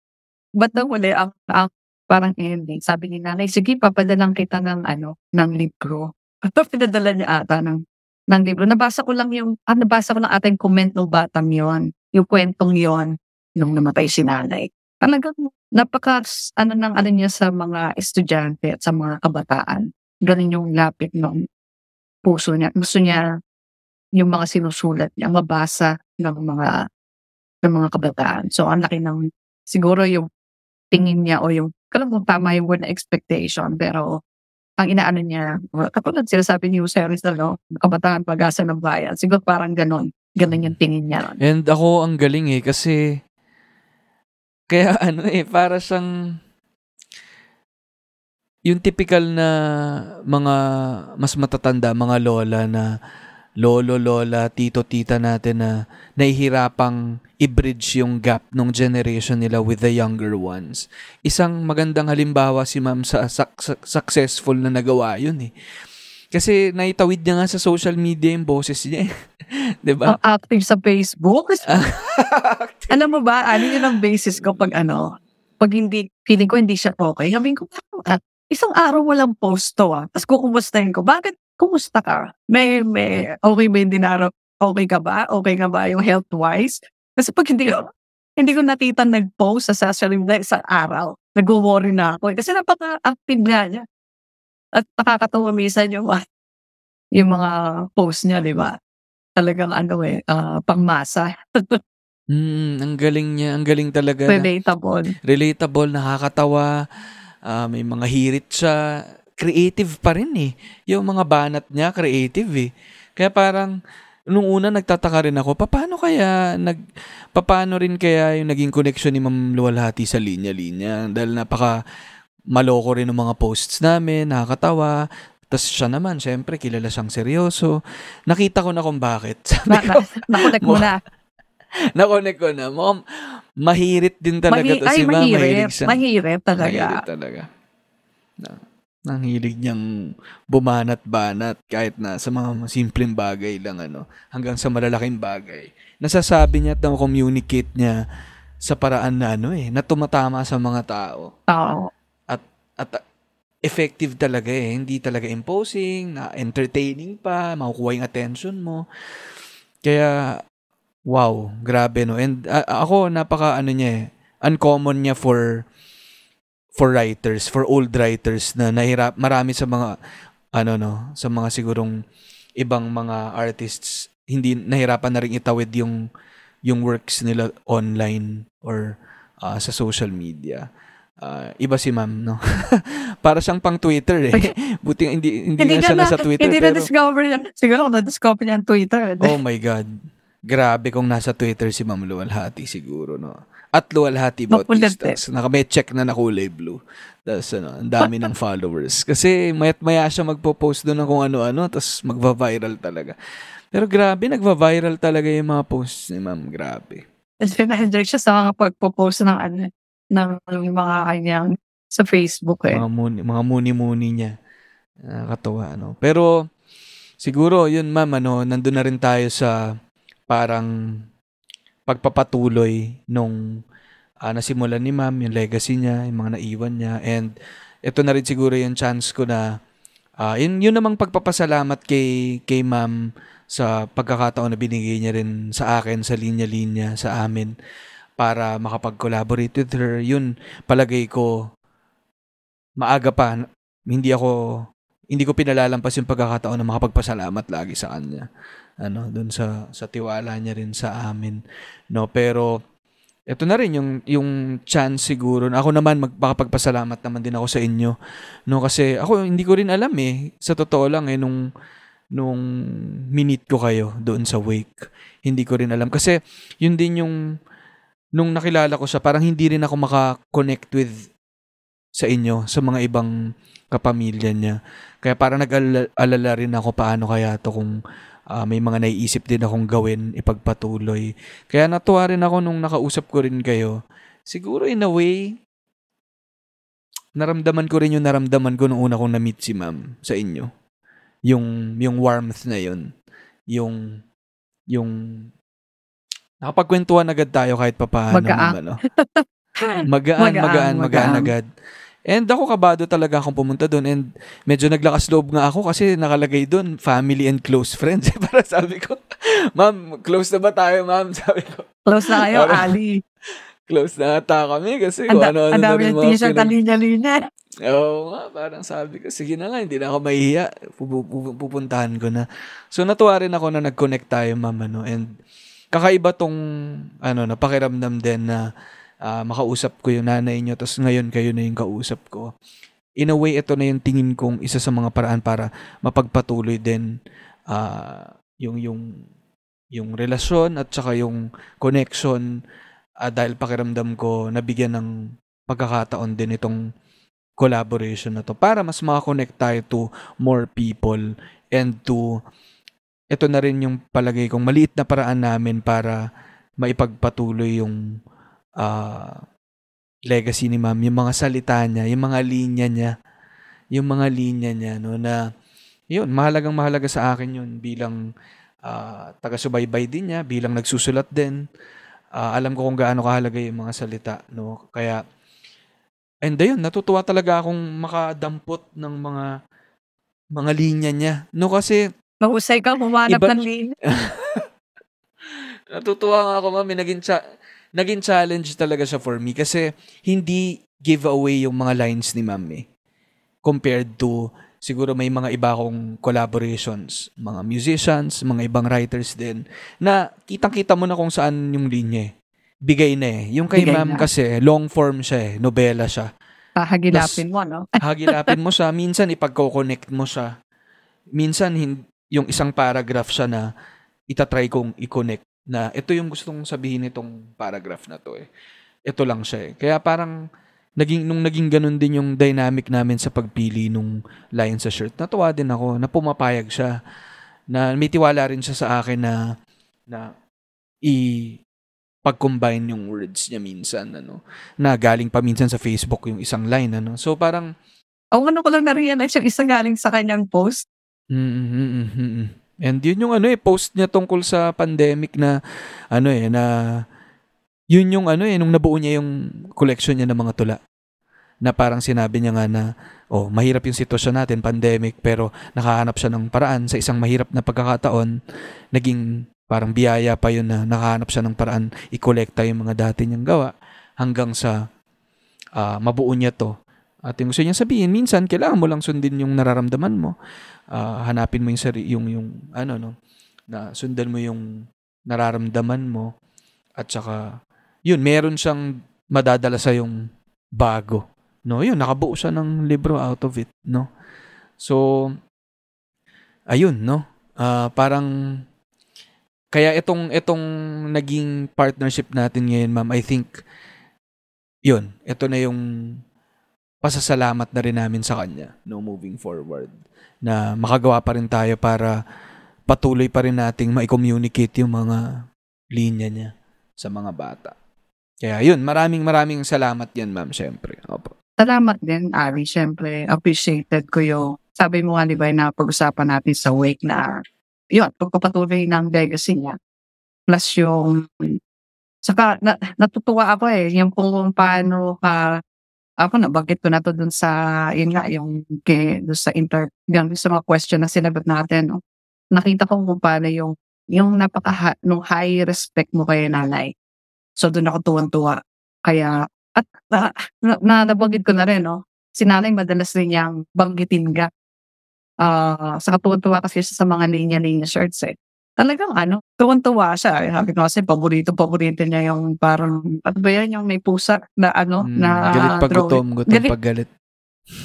bandang huli ang ang parang ending sabi ni nanay, "Sige padadalan kita ng ano, ng libro." *laughs* Tapos pinadala niya ata ng ng libro. Nabasa ko lang yung ah, nabasa ko lang ata yung comment nung batang yun, yung kuwentong yun, nung namatay si nanay. Talagang napaka ano ng ano niya sa mga estudyante at sa mga kabataan. Gano'n yung lapit nung puso niya. Gusto niya yung mga sinusulat niya mabasa ng mga ng mga kabataan. So, ang laki ng siguro yung tingin niya o yung alam kung tama yung word na expectation pero ang inaano niya, katulad sinasabi ni Jose Rizal 'no, kabataan pag-asa ng bayan. Siguro parang gano'n, gano'n yung tingin niya nun. and ako ang galing eh kasi kaya *laughs* ano eh, para siyang yung tipikal na mga mas matatanda, mga lola na lolo, lola, tito, tita natin na nahihirapang i-bridge yung gap nung generation nila with the younger ones. Isang magandang halimbawa si ma'am sa suc- suc- successful na nagawa yun eh. Kasi naitawid niya nga sa social media yung boses niya eh. *laughs* 'Di ba? Ang active sa Facebook. *laughs* Alam mo ba, ano yun ang basis ko pag ano, pag hindi, feeling ko hindi siya okay. Sabihin ko, "Ah, isang araw walang post to ah. Tapos kukumustahin ko, bakit kumusta ka? May, may, okay ba yung dinaraw? Okay ka ba? Okay ka ba yung health-wise? Kasi pag hindi ko, hindi ko nakita nag-post sa social media sa araw, nag-worry na ako. eh. Kasi napaka-active nga niya. At nakakatawa minsan yung, yung mga post niya, di ba? Talagang ano eh, ah, pangmasa. *laughs* Mm, ang galing niya, ang galing talaga. na- Relatable. relatable, nakakatawa, ah, may mga hirit siya, creative pa rin eh. Yung mga banat niya, creative eh. Kaya parang, nung una nagtataka rin ako, paano kaya, nag, paano rin kaya yung naging connection ni Ma'am Luwalhati sa linya-linya? Dahil napaka maloko rin ng mga posts namin, nakakatawa. Tapos siya naman, syempre, kilala siyang seryoso. Nakita ko na kung bakit. *laughs* Sabi Na, ko, na, nakunik mo na. *laughs* nakonek ko na. Mom, mahirit din talaga Mahi- to ay, si Ma'am. mahirit. siya. Mahirit talaga. Mahilig talaga. Na, ang hilig niyang bumanat-banat kahit na sa mga simpleng bagay lang ano, hanggang sa malalaking bagay. Nasasabi niya at na-communicate niya sa paraan na ano eh, na tumatama sa mga tao. Oo. At effective talaga eh. Hindi talaga imposing, na entertaining pa, makukuha yung attention mo. Kaya, wow, grabe no. And ah, ako, napaka ano niya eh, uncommon niya for for writers, for old writers na nahirap, marami sa mga, ano no, sa mga sigurong ibang mga artists, hindi nahirapan na rin itawid yung yung works nila online or ah, sa social media. Ah, iba si ma'am, no? *laughs* Para siyang pang Twitter eh. *laughs* Buti nga hindi, hindi, na siya na, nasa Twitter. hindi pero, na-discover niya. Siguro na-discover niya ang Twitter. oh my God. Grabe kung nasa Twitter si Ma'am Luwalhati siguro, no? At Luwalhati Bautistas. Naka may check na na kulay blue. Tapos ano, ang dami ng *laughs* followers. Kasi mayat maya siya magpo-post doon ng kung ano-ano, tapos magva-viral talaga. Pero grabe, nagva-viral talaga yung mga posts ni Ma'am. Grabe. Kasi na-enjoy siya sa mga pagpo-post ng ano, ng mga kanyang sa Facebook eh. Mga muni, mga muni-muni niya. Nakakatuwa, ano. Pero, siguro, yun ma'am, ano, nandun na rin tayo sa parang pagpapatuloy nung ah, nasimulan ni ma'am, yung legacy niya, yung mga naiwan niya. And, ito na rin siguro yung chance ko na, ah, yun, yun namang pagpapasalamat kay, kay ma'am sa pagkakataon na binigay niya rin sa akin, sa linya-linya, sa amin, para makapag-collaborate with her. Yun, palagay ko, maaga pa, hindi ako, hindi ko pinalalampas yung pagkakataon na makapagpasalamat lagi sa kanya. Ano, dun sa, sa tiwala niya rin sa amin. No, pero, ito na rin yung, yung chance siguro. na Ako naman, magpapagpasalamat naman din ako sa inyo. No, kasi ako, hindi ko rin alam eh. Sa totoo lang eh, nung, nung minute ko kayo doon sa wake. Hindi ko rin alam. Kasi, yun din yung, nung nakilala ko siya, parang hindi rin ako makakonect with sa inyo, sa mga ibang kapamilya niya. Kaya parang nag-alala rin ako paano kaya to kung ah, may mga naiisip din akong gawin, ipagpatuloy. Kaya natuwa rin ako nung nakausap ko rin kayo. Siguro in a way, naramdaman ko rin yung naramdaman ko nung una kong na-meet si ma'am sa inyo. Yung, yung warmth na yun. Yung, yung, nakapagkwentuhan agad tayo kahit papaano. Magaan. Ano. Magaan, *laughs* magaan, magaan, magaan. agad. And ako kabado talaga akong pumunta doon and medyo naglakas loob nga ako kasi nakalagay doon family and close friends. *laughs* Para sabi ko, ma'am, close na ba tayo ma'am? Sabi ko, Close na kayo, Ali. *laughs* close na ata kami kasi kung ano-ano na rin mga t-shirt na linya-linya. Oo nga, parang sabi ko, sige na nga, hindi na ako mahihiya. Pupu- pupu- pupuntahan ko na. So natuwa rin ako na nag-connect tayo, ma'am, ano, and kakaiba tong, ano, napakiramdam din na ah, makausap ko yung nanay niyo, tapos ngayon kayo na yung kausap ko. In a way, ito na yung tingin kong isa sa mga paraan para mapagpatuloy din ah, yung, yung, yung relasyon at saka yung connection ah, dahil pakiramdam ko nabigyan ng pagkakataon din itong collaboration na to para mas makakonect tayo to more people and to ito na rin yung palagay kong maliit na paraan namin para maipagpatuloy yung ah, legacy ni ma'am, yung mga salita niya, yung mga linya niya, yung mga linya niya, no, na, yun, mahalagang mahalaga sa akin yun bilang ah, taga-subaybay din niya, bilang nagsusulat din. Ah, alam ko kung gaano kahalaga yung mga salita, no, kaya, and ayun, natutuwa talaga akong makadampot ng mga mga linya niya. No, kasi Mahusay ka, humanap Iba- ng linya. *laughs* Natutuwa nga ako, mami. Naging, cha- naging challenge talaga siya for me kasi hindi giveaway yung mga lines ni mami compared to siguro may mga iba akong collaborations, mga musicians, mga ibang writers din, na kitang-kita mo na kung saan yung linya eh. Bigay na eh. Yung kay Bigay ma'am na. kasi, long form siya eh. Nobela siya. Pahagilapin mo, no? *laughs* hagilapin mo siya, minsan ipagko-connect mo siya. Minsan yung isang paragraph siya na itatry kong i-connect na ito yung gusto kong sabihin nitong paragraph na to eh. Ito lang siya eh. Kaya parang naging nung naging ganun din yung dynamic namin sa pagpili nung line sa shirt. Natuwa din ako na pumapayag siya. Na may tiwala rin siya sa akin na na i pag-combine yung words niya minsan ano na galing pa minsan sa Facebook yung isang line ano so parang O ano ko lang na-realize yung isa galing sa kanyang post. Mm, mm, mm, mm, mm. And yun yung ano eh, post niya tungkol sa pandemic na, ano eh, na, yun yung ano eh, nung nabuo niya yung collection niya ng mga tula. na parang sinabi niya nga na oh, mahirap yung sitwasyon natin, pandemic, pero nakahanap siya ng paraan sa isang mahirap na pagkakataon, naging parang biyaya pa yun na nakahanap siya ng paraan i-kolekta yung mga dati niyang gawa hanggang sa ah, mabuo niya to. At yung gusto niya sabihin, minsan kailangan mo lang sundin yung nararamdaman mo. Ah, hanapin mo yung, sari, yung, yung ano, no, na sundan mo yung nararamdaman mo at saka yun, meron siyang madadala sa yung bago. No, yun, nakabuo siya ng libro out of it, no. So, ayun, no. Ah, parang kaya itong itong naging partnership natin ngayon, ma'am, I think yun, ito na yung pasasalamat na rin namin sa kanya no moving forward na makagawa pa rin tayo para patuloy pa rin nating ma-communicate yung mga linya niya sa mga bata. Kaya yun, maraming maraming salamat yan, ma'am, syempre. Opo. Salamat din, Ari. Siyempre, appreciated ko yung, sabi mo nga, di ba, na pag-usapan natin sa wake na, yun, pagpapatuloy ng legacy niya. Plus yung, saka na, natutuwa ako eh, yung kung paano ka, ako nabanggit ko na to dun sa, yun nga, yung, kay, dun sa inter, yung sa mga question na sinagot natin, no? nakita ko kung paano yung, yung napaka, nung high respect mo kay nanay. So, doon ako tuwan-tuwa. Kaya, at na, na, na nabanggit ko na rin, no? Si nanay madalas rin niyang banggitin ka. Ah, sa tuwan-tuwa kasi sa mga linya-linya shirts eh. Talagang ano, tuwan-tuwa siya. Eh. Sabi ko kasi paborito, paborito niya yung parang, ano ba yan, yung may pusa na ano, Mm, na galit pag drawing. gutom, gutom Galit- pag galit.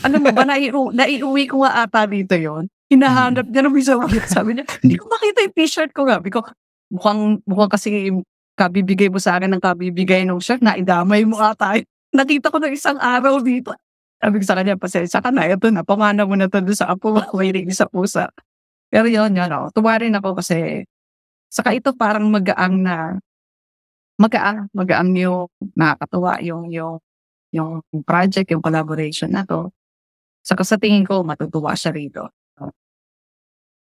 Ano ba ba, naiu- *laughs* naiuwi ko nga ata dito yon Hinahanap niya nung isang Sabi niya, *laughs* hindi ko makita yung t-shirt ko nga. Sabi ko, mukhang, mukhang kasi kabibigay mo sa akin ng kabibigay ng shirt na idamay mo ata. *laughs* Nakita ko na isang araw dito. Sabi ko sa kanya, pasensya ka na. Ito na, pamana mo na to doon sa apo. May ring sa pusa. Pero yun, yun, oh, tuwa rin ako kasi saka ito parang magaang na magaang, magaang yung nakakatuwa yung yung yung project, yung collaboration na to. Saka sa tingin ko, matutuwa siya rito.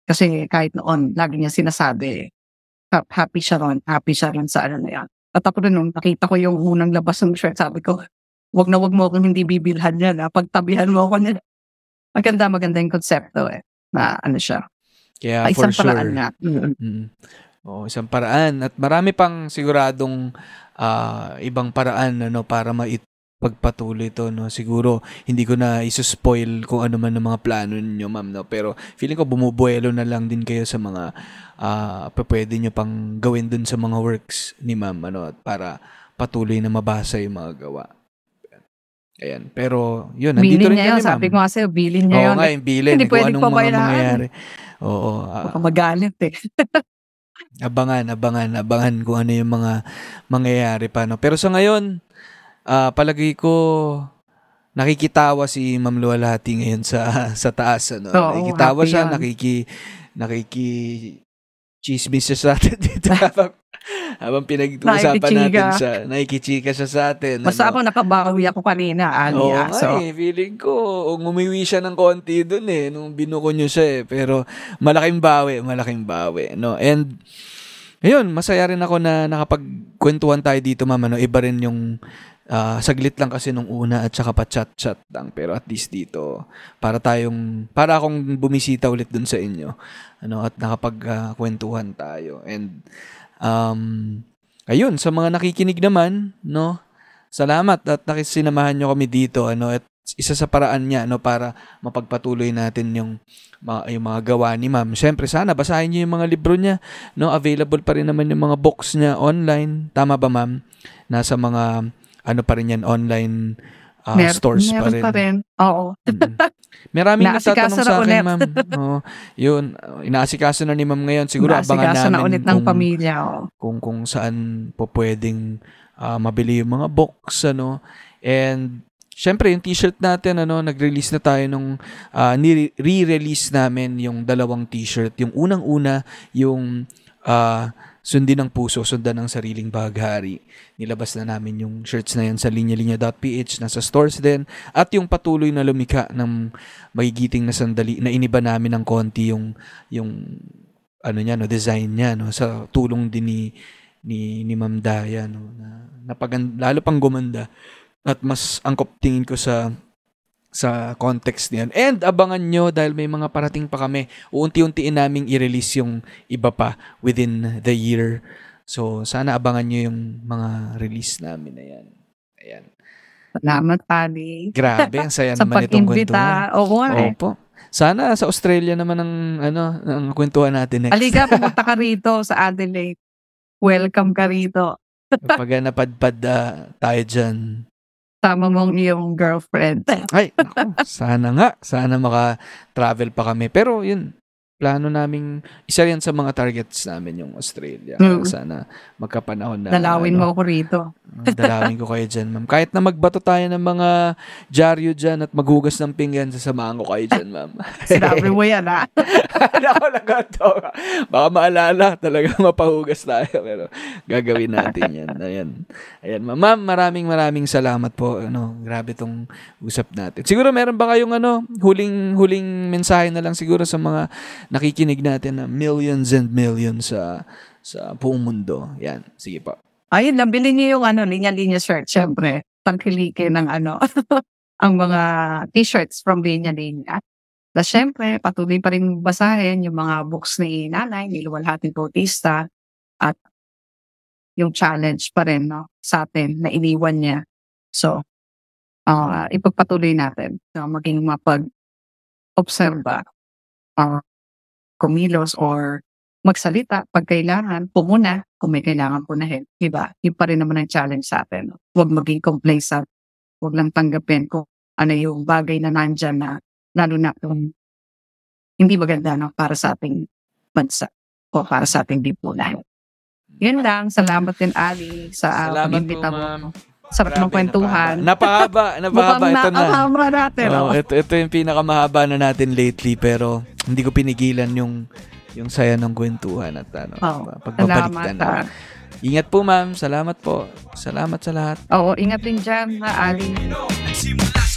Kasi kahit noon, lagi niya sinasabi, ha- happy siya ron, happy siya ron sa ano na yan. At ako rin nung nakita ko yung unang labas ng shirt, sabi ko, wag na wag mo akong hindi bibilhan yan, ha? pagtabihan mo ako niyan. Maganda, maganda yung konsepto eh. Na ano siya. Kaya Ah, for isang paraan sure. nga. Mm. Mm. Oo, isang paraan. At marami pang siguradong ah, ibang paraan ano, para maipagpatuloy ito. No? Siguro, hindi ko na isuspoil kung ano man ang mga plano ninyo, ma'am. No? Pero feeling ko bumubuelo na lang din kayo sa mga pa- pwede nyo pang gawin dun sa mga works ni ma'am. Ano, at para patuloy na mabasa yung mga gawa. Ayan. Pero, yun, nandito rin Bilin niya kami, yun. Sabi ko nga sa'yo, bilin niya Oo yun. nga, yung bilin. Hindi pwedeng anong mga pabayaan. mangyayari. Oo. ah, Baka magalit eh. *laughs* abangan, abangan, abangan kung ano yung mga mangyayari pa. No? Pero sa ngayon, ah, palagay ko, nakikitawa si Ma'am Luwalhati ngayon sa *laughs* sa taas. Ano? Oo, nakikitawa siya, yan. nakiki, nakiki, chismis siya sa atin *laughs* dito habang, habang pinag-uusapan natin siya. Nakikichika siya sa atin. Basta ano? ako nakabawi ako kanina, Ali. Oo nga So, eh, feeling ko, umuwi siya ng konti dun eh, nung binuko niyo siya eh. Pero malaking bawi, malaking bawi, no? And, ayun, masaya rin ako na nakapagkwentuhan tayo dito, mama, no? Iba rin yung ah, saglit lang kasi nung una at saka pa chat-chat lang. Pero at least dito, para tayong, para akong bumisita ulit dun sa inyo. Ano, at nakapagkwentuhan tayo. And, um, ayun, sa mga nakikinig naman, no? Salamat at nakisinamahan nyo kami dito ano at isa sa paraan niya no para mapagpatuloy natin yung mga, yung mga gawa ni Ma'am. Syempre sana basahin niyo yung mga libro niya no available pa rin naman yung mga books niya online. Tama ba Ma'am? Nasa mga ano pa rin yan online ah, mer- stores pa meron rin. pa rin. Oo. Mm. *laughs* Maraming nagtatanong na sa akin, ulit. ma'am. *laughs* Oo, yun, inaasikaso na ni ma'am ngayon. Siguro abangan namin na ulit ng kung, pamilya. Oh. kung kung saan po pwedeng ah, mabili yung mga box ano and syempre yung t-shirt natin ano nag-release na tayo nung ni- re-release namin yung dalawang t-shirt yung unang-una yung ah, sundin ng puso sundan ng sariling baghari. Nilabas na namin yung shirts na yan sa linya-linya.ph nasa stores din. At yung patuloy na lumika ng magigiting na sandali na iniba namin ng konti yung yung ano niya no design niya no sa tulong din ni ni ni Ma'am Daya no na napagan lalo pang gumanda. At mas angkop tingin ko sa sa context niyan. And abangan nyo dahil may mga parating pa kami. Uunti-untiin naming i-release yung iba pa within the year. So, sana abangan nyo yung mga release namin na yan. Ayan. Salamat, Paddy. Grabe, ang saya *laughs* Sa naman itong kwentuhan. pag-imbita. Oo nga eh. Opo. Sana sa Australia naman ang ano, ang kwentuhan natin next. Halika, *laughs* pumunta ka rito sa Adelaide. Welcome ka rito. Pag napadpad ah, tayo dyan. Sama mong iyong girlfriend. Ay, naku, *laughs* sana nga. Sana maka-travel pa kami. Pero yun, plano naming, isa yan sa mga targets namin yung Australia. Mm. sana magkapanahon na. Dalawin ano, mo ako rito. Ah, Dalawin ko kayo dyan, ma'am. Kahit na magbato tayo ng mga dyaryo dyan at maghugas ng pinggan, sasamahan ko kayo dyan, ma'am. *laughs* Sinabi mo yan, ha? *laughs* Ako lang to. Baka maalala, talaga mapahugas tayo. Pero gagawin natin yan. Ayan. Ayan, ma'am. Ma'am, maraming maraming salamat po. Ano, grabe tong usap natin. Siguro meron ba kayong ano, huling huling mensahe na lang siguro sa mga nakikinig natin na millions and millions sa sa buong mundo. Yan. Sige po. Ayun lang, bilhin niyo yung ano, linya-linya shirt. Siyempre, tangkilikin ng ano, *laughs* ang mga t-shirts from linya-linya. Tapos syempre, patuloy pa rin basahin yung mga books ni nanay, ni Luwalhating Bautista, at yung challenge pa rin no, sa atin na iniwan niya. So, ah ipagpatuloy natin na maging mapag-obserba, ah kumilos or magsalita pag kailangan, pumuna kung may kailangan punahin. Diba? Yun pa rin naman ang challenge sa atin. Huwag maging complacent. Huwag lang tanggapin kung ano yung bagay na nandyan na lalo na kung hindi maganda no, para sa ating bansa o para sa ating lipunan. Yun lang. Salamat din, Ali, sa uh, Salamat pag-imbita ma'am. Sarap ng Grabe, kwentuhan. Napahaba. Napahaba. *laughs* Mukhang Ito na. natin. Oh, ito, ito yung pinakamahaba na natin lately pero hindi ko pinigilan yung yung saya ng kwentuhan at ano, Oh, pagbabalik Salamat. na. ah. Ingat po ma'am. Salamat po. Salamat sa lahat. Oo, ingat din dyan, Ali. Nagsimula